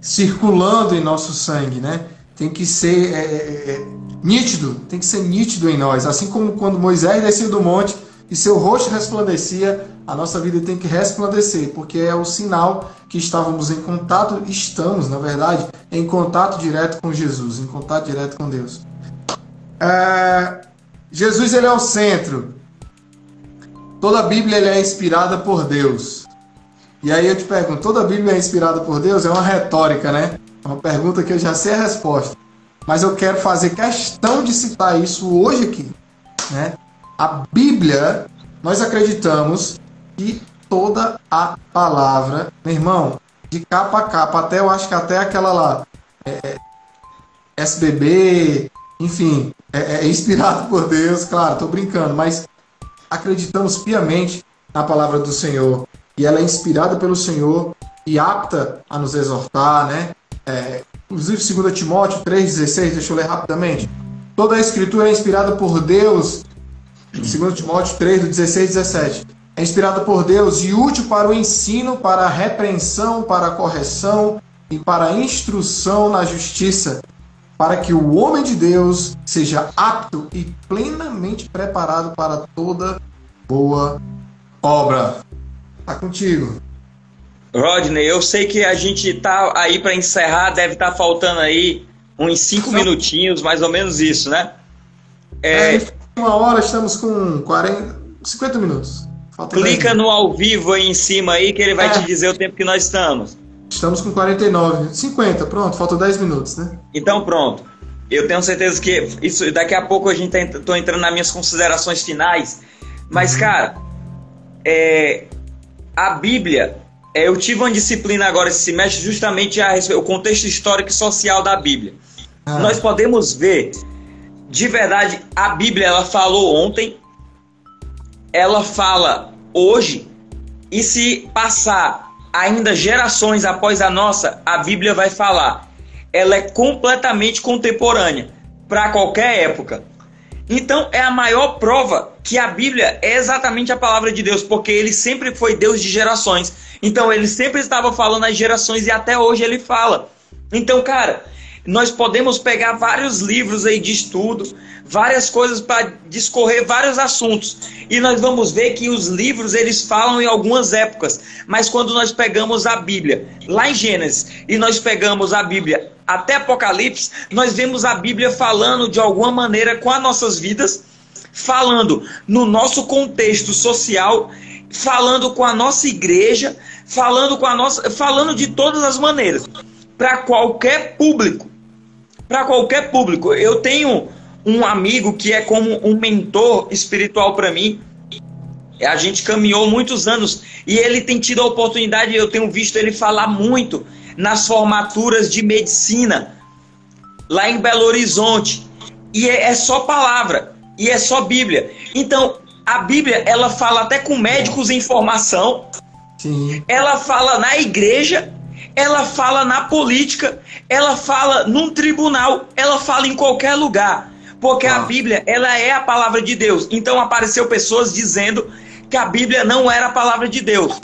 circulando em nosso sangue, né? Tem que ser é, é, é, nítido, tem que ser nítido em nós. Assim como quando Moisés desceu do monte e seu rosto resplandecia, a nossa vida tem que resplandecer, porque é o sinal que estávamos em contato, estamos, na verdade, em contato direto com Jesus, em contato direto com Deus. É, Jesus ele é o centro. Toda a Bíblia ele é inspirada por Deus. E aí eu te pergunto, toda a Bíblia é inspirada por Deus? É uma retórica, né? É uma pergunta que eu já sei a resposta. Mas eu quero fazer questão de citar isso hoje aqui. Né? A Bíblia, nós acreditamos que toda a palavra, meu irmão, de capa a capa, até eu acho que até aquela lá, é, SBB, enfim, é, é inspirado por Deus, claro, estou brincando, mas acreditamos piamente na palavra do Senhor e ela é inspirada pelo Senhor e apta a nos exortar, né? É, inclusive, 2 Timóteo 3,16, deixa eu ler rapidamente. Toda a escritura é inspirada por Deus, 2 Timóteo 3, do 16 e 17. É inspirada por Deus e útil para o ensino, para a repreensão, para a correção, e para a instrução na justiça, para que o homem de Deus seja apto e plenamente preparado para toda boa obra. Tá contigo. Rodney, eu sei que a gente tá aí para encerrar, deve estar tá faltando aí uns cinco minutinhos, mais ou menos isso, né? É, é uma hora estamos com 40, 50 minutos. Falta Clica no ao vivo aí em cima aí que ele vai é. te dizer o tempo que nós estamos. Estamos com 49, 50, pronto, faltam 10 minutos, né? Então pronto. Eu tenho certeza que isso daqui a pouco a gente tá, tô entrando nas minhas considerações finais. Mas, uhum. cara, é, a Bíblia, eu tive uma disciplina agora esse semestre justamente a o contexto histórico e social da Bíblia. Ah. Nós podemos ver, de verdade, a Bíblia ela falou ontem, ela fala hoje, e se passar ainda gerações após a nossa, a Bíblia vai falar. Ela é completamente contemporânea para qualquer época. Então é a maior prova que a Bíblia é exatamente a palavra de Deus, porque ele sempre foi Deus de gerações. Então ele sempre estava falando as gerações e até hoje ele fala. Então, cara, nós podemos pegar vários livros aí de estudo, várias coisas para discorrer vários assuntos. E nós vamos ver que os livros eles falam em algumas épocas, mas quando nós pegamos a Bíblia, lá em Gênesis, e nós pegamos a Bíblia até Apocalipse, nós vemos a Bíblia falando de alguma maneira com as nossas vidas, falando no nosso contexto social, falando com a nossa igreja, falando com a nossa, falando de todas as maneiras, para qualquer público. Para qualquer público. Eu tenho um amigo que é como um mentor espiritual para mim. A gente caminhou muitos anos e ele tem tido a oportunidade, eu tenho visto ele falar muito nas formaturas de medicina lá em Belo Horizonte. E é, é só palavra, e é só Bíblia. Então, a Bíblia, ela fala até com médicos em formação. Sim. Ela fala na igreja, ela fala na política, ela fala num tribunal, ela fala em qualquer lugar. Porque ah. a Bíblia, ela é a palavra de Deus. Então apareceu pessoas dizendo que a Bíblia não era a palavra de Deus.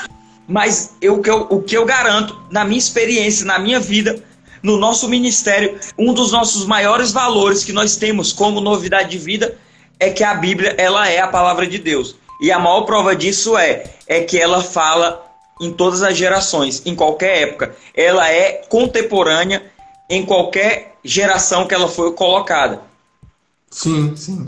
Mas eu, o que eu garanto, na minha experiência, na minha vida, no nosso ministério, um dos nossos maiores valores que nós temos como novidade de vida é que a Bíblia ela é a palavra de Deus. E a maior prova disso é, é que ela fala em todas as gerações, em qualquer época. Ela é contemporânea em qualquer geração que ela foi colocada. Sim, sim.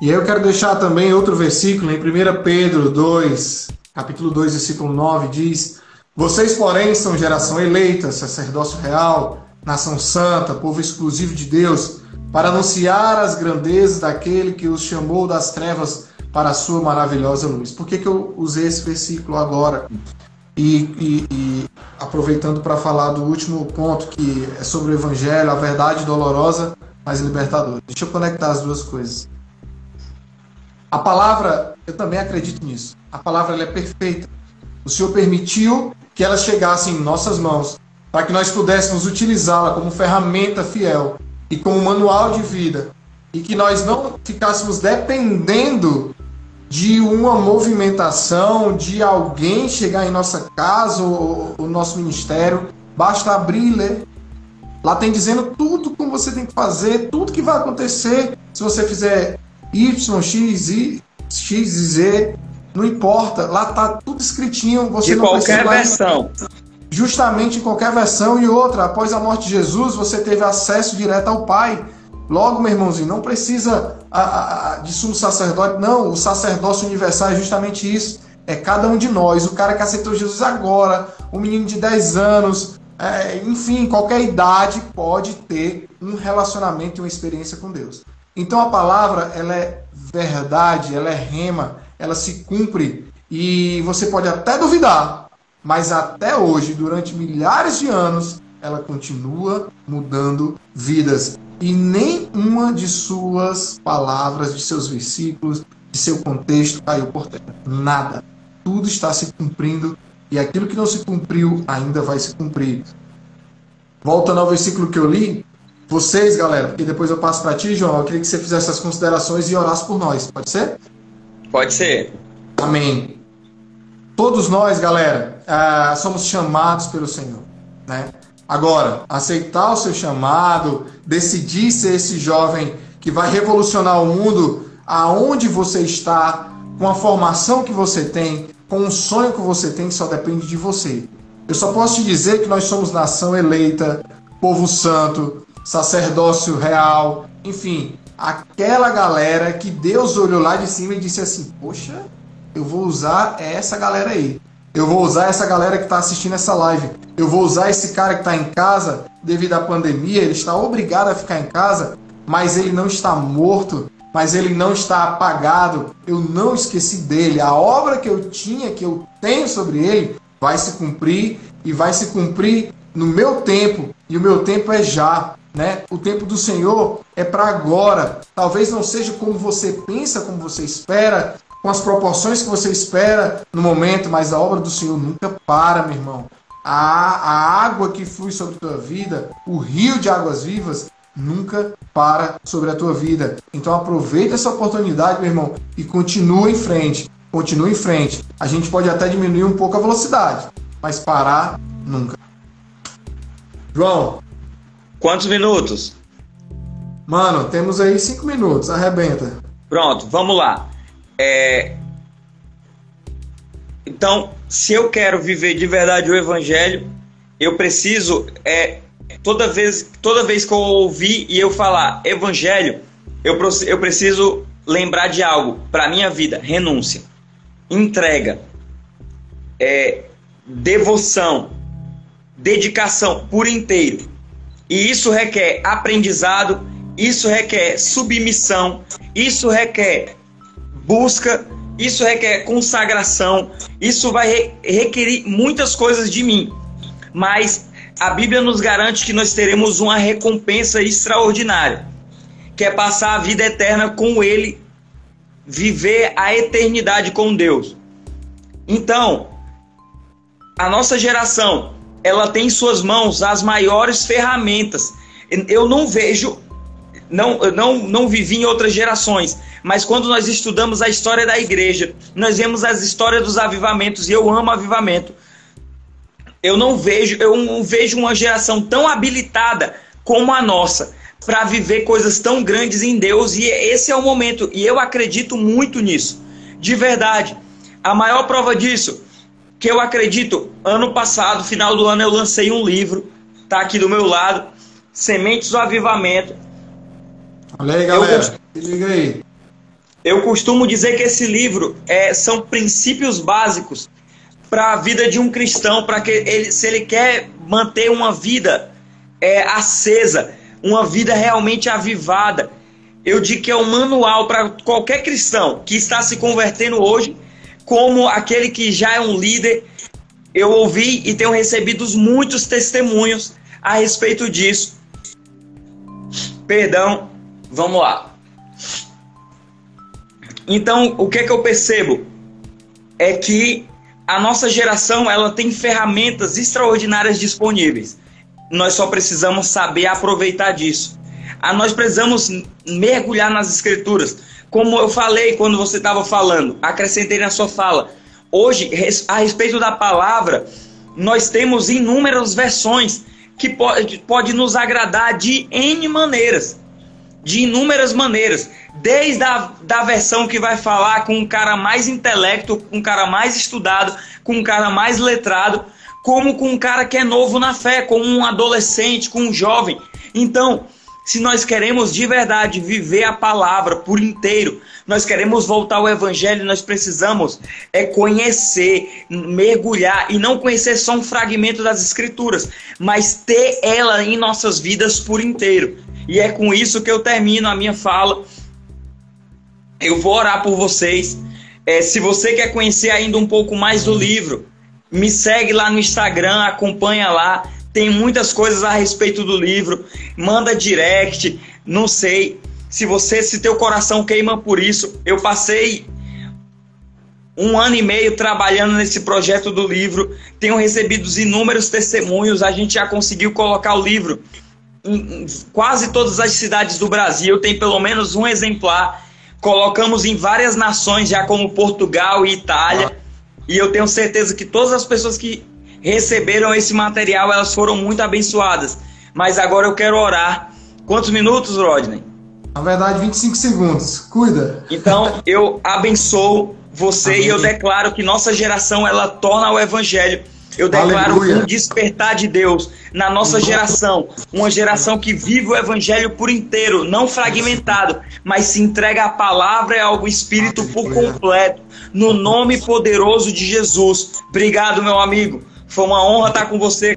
E aí eu quero deixar também outro versículo, em 1 Pedro 2, capítulo 2, versículo 9, diz: Vocês, porém, são geração eleita, sacerdócio real, nação santa, povo exclusivo de Deus, para anunciar as grandezas daquele que os chamou das trevas para a sua maravilhosa luz. Por que, que eu usei esse versículo agora? E, e, e aproveitando para falar do último ponto, que é sobre o Evangelho, a verdade dolorosa mais libertador. Deixa eu conectar as duas coisas. A palavra, eu também acredito nisso. A palavra é perfeita. O Senhor permitiu que ela chegasse em nossas mãos para que nós pudéssemos utilizá-la como ferramenta fiel e como manual de vida e que nós não ficássemos dependendo de uma movimentação, de alguém chegar em nossa casa ou o nosso ministério. Basta abrir e ler. Lá tem dizendo tudo como você tem que fazer, tudo que vai acontecer se você fizer Y, X, y, X e Z, não importa. Lá tá tudo escritinho. Você de não qualquer versão. Justamente em qualquer versão e outra. Após a morte de Jesus, você teve acesso direto ao Pai. Logo, meu irmãozinho, não precisa a, a, de sumo sacerdote. Não, o sacerdócio universal é justamente isso. É cada um de nós. O cara que aceitou Jesus agora, um menino de 10 anos, é, enfim, qualquer idade pode ter um relacionamento e uma experiência com Deus. Então a palavra ela é verdade, ela é rema, ela se cumpre e você pode até duvidar, mas até hoje, durante milhares de anos, ela continua mudando vidas e nenhuma de suas palavras, de seus versículos, de seu contexto caiu por terra. Nada. Tudo está se cumprindo e aquilo que não se cumpriu ainda vai se cumprir. Voltando ao versículo que eu li, vocês, galera, porque depois eu passo para ti, João, eu queria que você fizesse as considerações e orasse por nós. Pode ser? Pode ser. Amém. Todos nós, galera, uh, somos chamados pelo Senhor, né? Agora, aceitar o seu chamado, decidir ser esse jovem que vai revolucionar o mundo aonde você está, com a formação que você tem, com o sonho que você tem, só depende de você. Eu só posso te dizer que nós somos nação eleita, povo santo, sacerdócio real, enfim, aquela galera que Deus olhou lá de cima e disse assim: Poxa, eu vou usar essa galera aí. Eu vou usar essa galera que está assistindo essa live. Eu vou usar esse cara que está em casa devido à pandemia. Ele está obrigado a ficar em casa, mas ele não está morto, mas ele não está apagado. Eu não esqueci dele. A obra que eu tinha, que eu tenho sobre ele, vai se cumprir e vai se cumprir no meu tempo. E o meu tempo é já. Né? O tempo do Senhor é para agora. Talvez não seja como você pensa, como você espera, com as proporções que você espera no momento, mas a obra do Senhor nunca para, meu irmão. A, a água que flui sobre a tua vida, o rio de águas vivas, nunca para sobre a tua vida. Então aproveita essa oportunidade, meu irmão, e continua em frente. Continua em frente. A gente pode até diminuir um pouco a velocidade, mas parar nunca. João. Quantos minutos? Mano, temos aí cinco minutos. Arrebenta. Pronto, vamos lá. É... Então, se eu quero viver de verdade o evangelho, eu preciso é toda vez toda vez que eu ouvir e eu falar evangelho, eu, eu preciso lembrar de algo para minha vida, renúncia, entrega, é, devoção, dedicação por inteiro. E isso requer aprendizado, isso requer submissão, isso requer busca, isso requer consagração, isso vai requerer muitas coisas de mim. Mas a Bíblia nos garante que nós teremos uma recompensa extraordinária, que é passar a vida eterna com Ele, viver a eternidade com Deus. Então, a nossa geração, ela tem em suas mãos as maiores ferramentas. Eu não vejo, não, não, não vivi em outras gerações, mas quando nós estudamos a história da igreja, nós vemos as histórias dos avivamentos e eu amo avivamento. Eu não vejo, eu não vejo uma geração tão habilitada como a nossa para viver coisas tão grandes em Deus e esse é o momento e eu acredito muito nisso. De verdade. A maior prova disso que eu acredito, ano passado, final do ano eu lancei um livro, tá aqui do meu lado, Sementes do Avivamento. Olha aí, galera. Eu, liga aí. Eu costumo dizer que esse livro é, são princípios básicos para a vida de um cristão, para que ele, se ele quer manter uma vida é, acesa, uma vida realmente avivada, eu digo que é um manual para qualquer cristão que está se convertendo hoje, como aquele que já é um líder. Eu ouvi e tenho recebido muitos testemunhos a respeito disso. Perdão, vamos lá. Então, o que é que eu percebo? É que a nossa geração ela tem ferramentas extraordinárias disponíveis. Nós só precisamos saber aproveitar disso. Ah, nós precisamos mergulhar nas escrituras. Como eu falei quando você estava falando, acrescentei na sua fala. Hoje, a respeito da palavra, nós temos inúmeras versões que pode, pode nos agradar de N maneiras. De inúmeras maneiras desde a da versão que vai falar com um cara mais intelecto, com um cara mais estudado, com um cara mais letrado, como com um cara que é novo na fé, com um adolescente, com um jovem. Então, se nós queremos de verdade viver a palavra por inteiro, nós queremos voltar ao evangelho, nós precisamos é conhecer, mergulhar e não conhecer só um fragmento das escrituras, mas ter ela em nossas vidas por inteiro. E é com isso que eu termino a minha fala. Eu vou orar por vocês. É, se você quer conhecer ainda um pouco mais do livro, me segue lá no Instagram, acompanha lá. Tem muitas coisas a respeito do livro. Manda direct, não sei. Se você, se teu coração queima por isso, eu passei um ano e meio trabalhando nesse projeto do livro. Tenho recebido inúmeros testemunhos. A gente já conseguiu colocar o livro em quase todas as cidades do Brasil. Tem pelo menos um exemplar colocamos em várias nações, já como Portugal e Itália. E eu tenho certeza que todas as pessoas que receberam esse material, elas foram muito abençoadas. Mas agora eu quero orar. Quantos minutos, Rodney? Na verdade, 25 segundos. Cuida. Então, eu abençoo você Amém. e eu declaro que nossa geração ela torna o evangelho eu declaro Aleluia. um despertar de Deus na nossa geração, uma geração que vive o evangelho por inteiro, não fragmentado, mas se entrega à palavra e ao Espírito por completo, no nome poderoso de Jesus. Obrigado, meu amigo. Foi uma honra estar com você.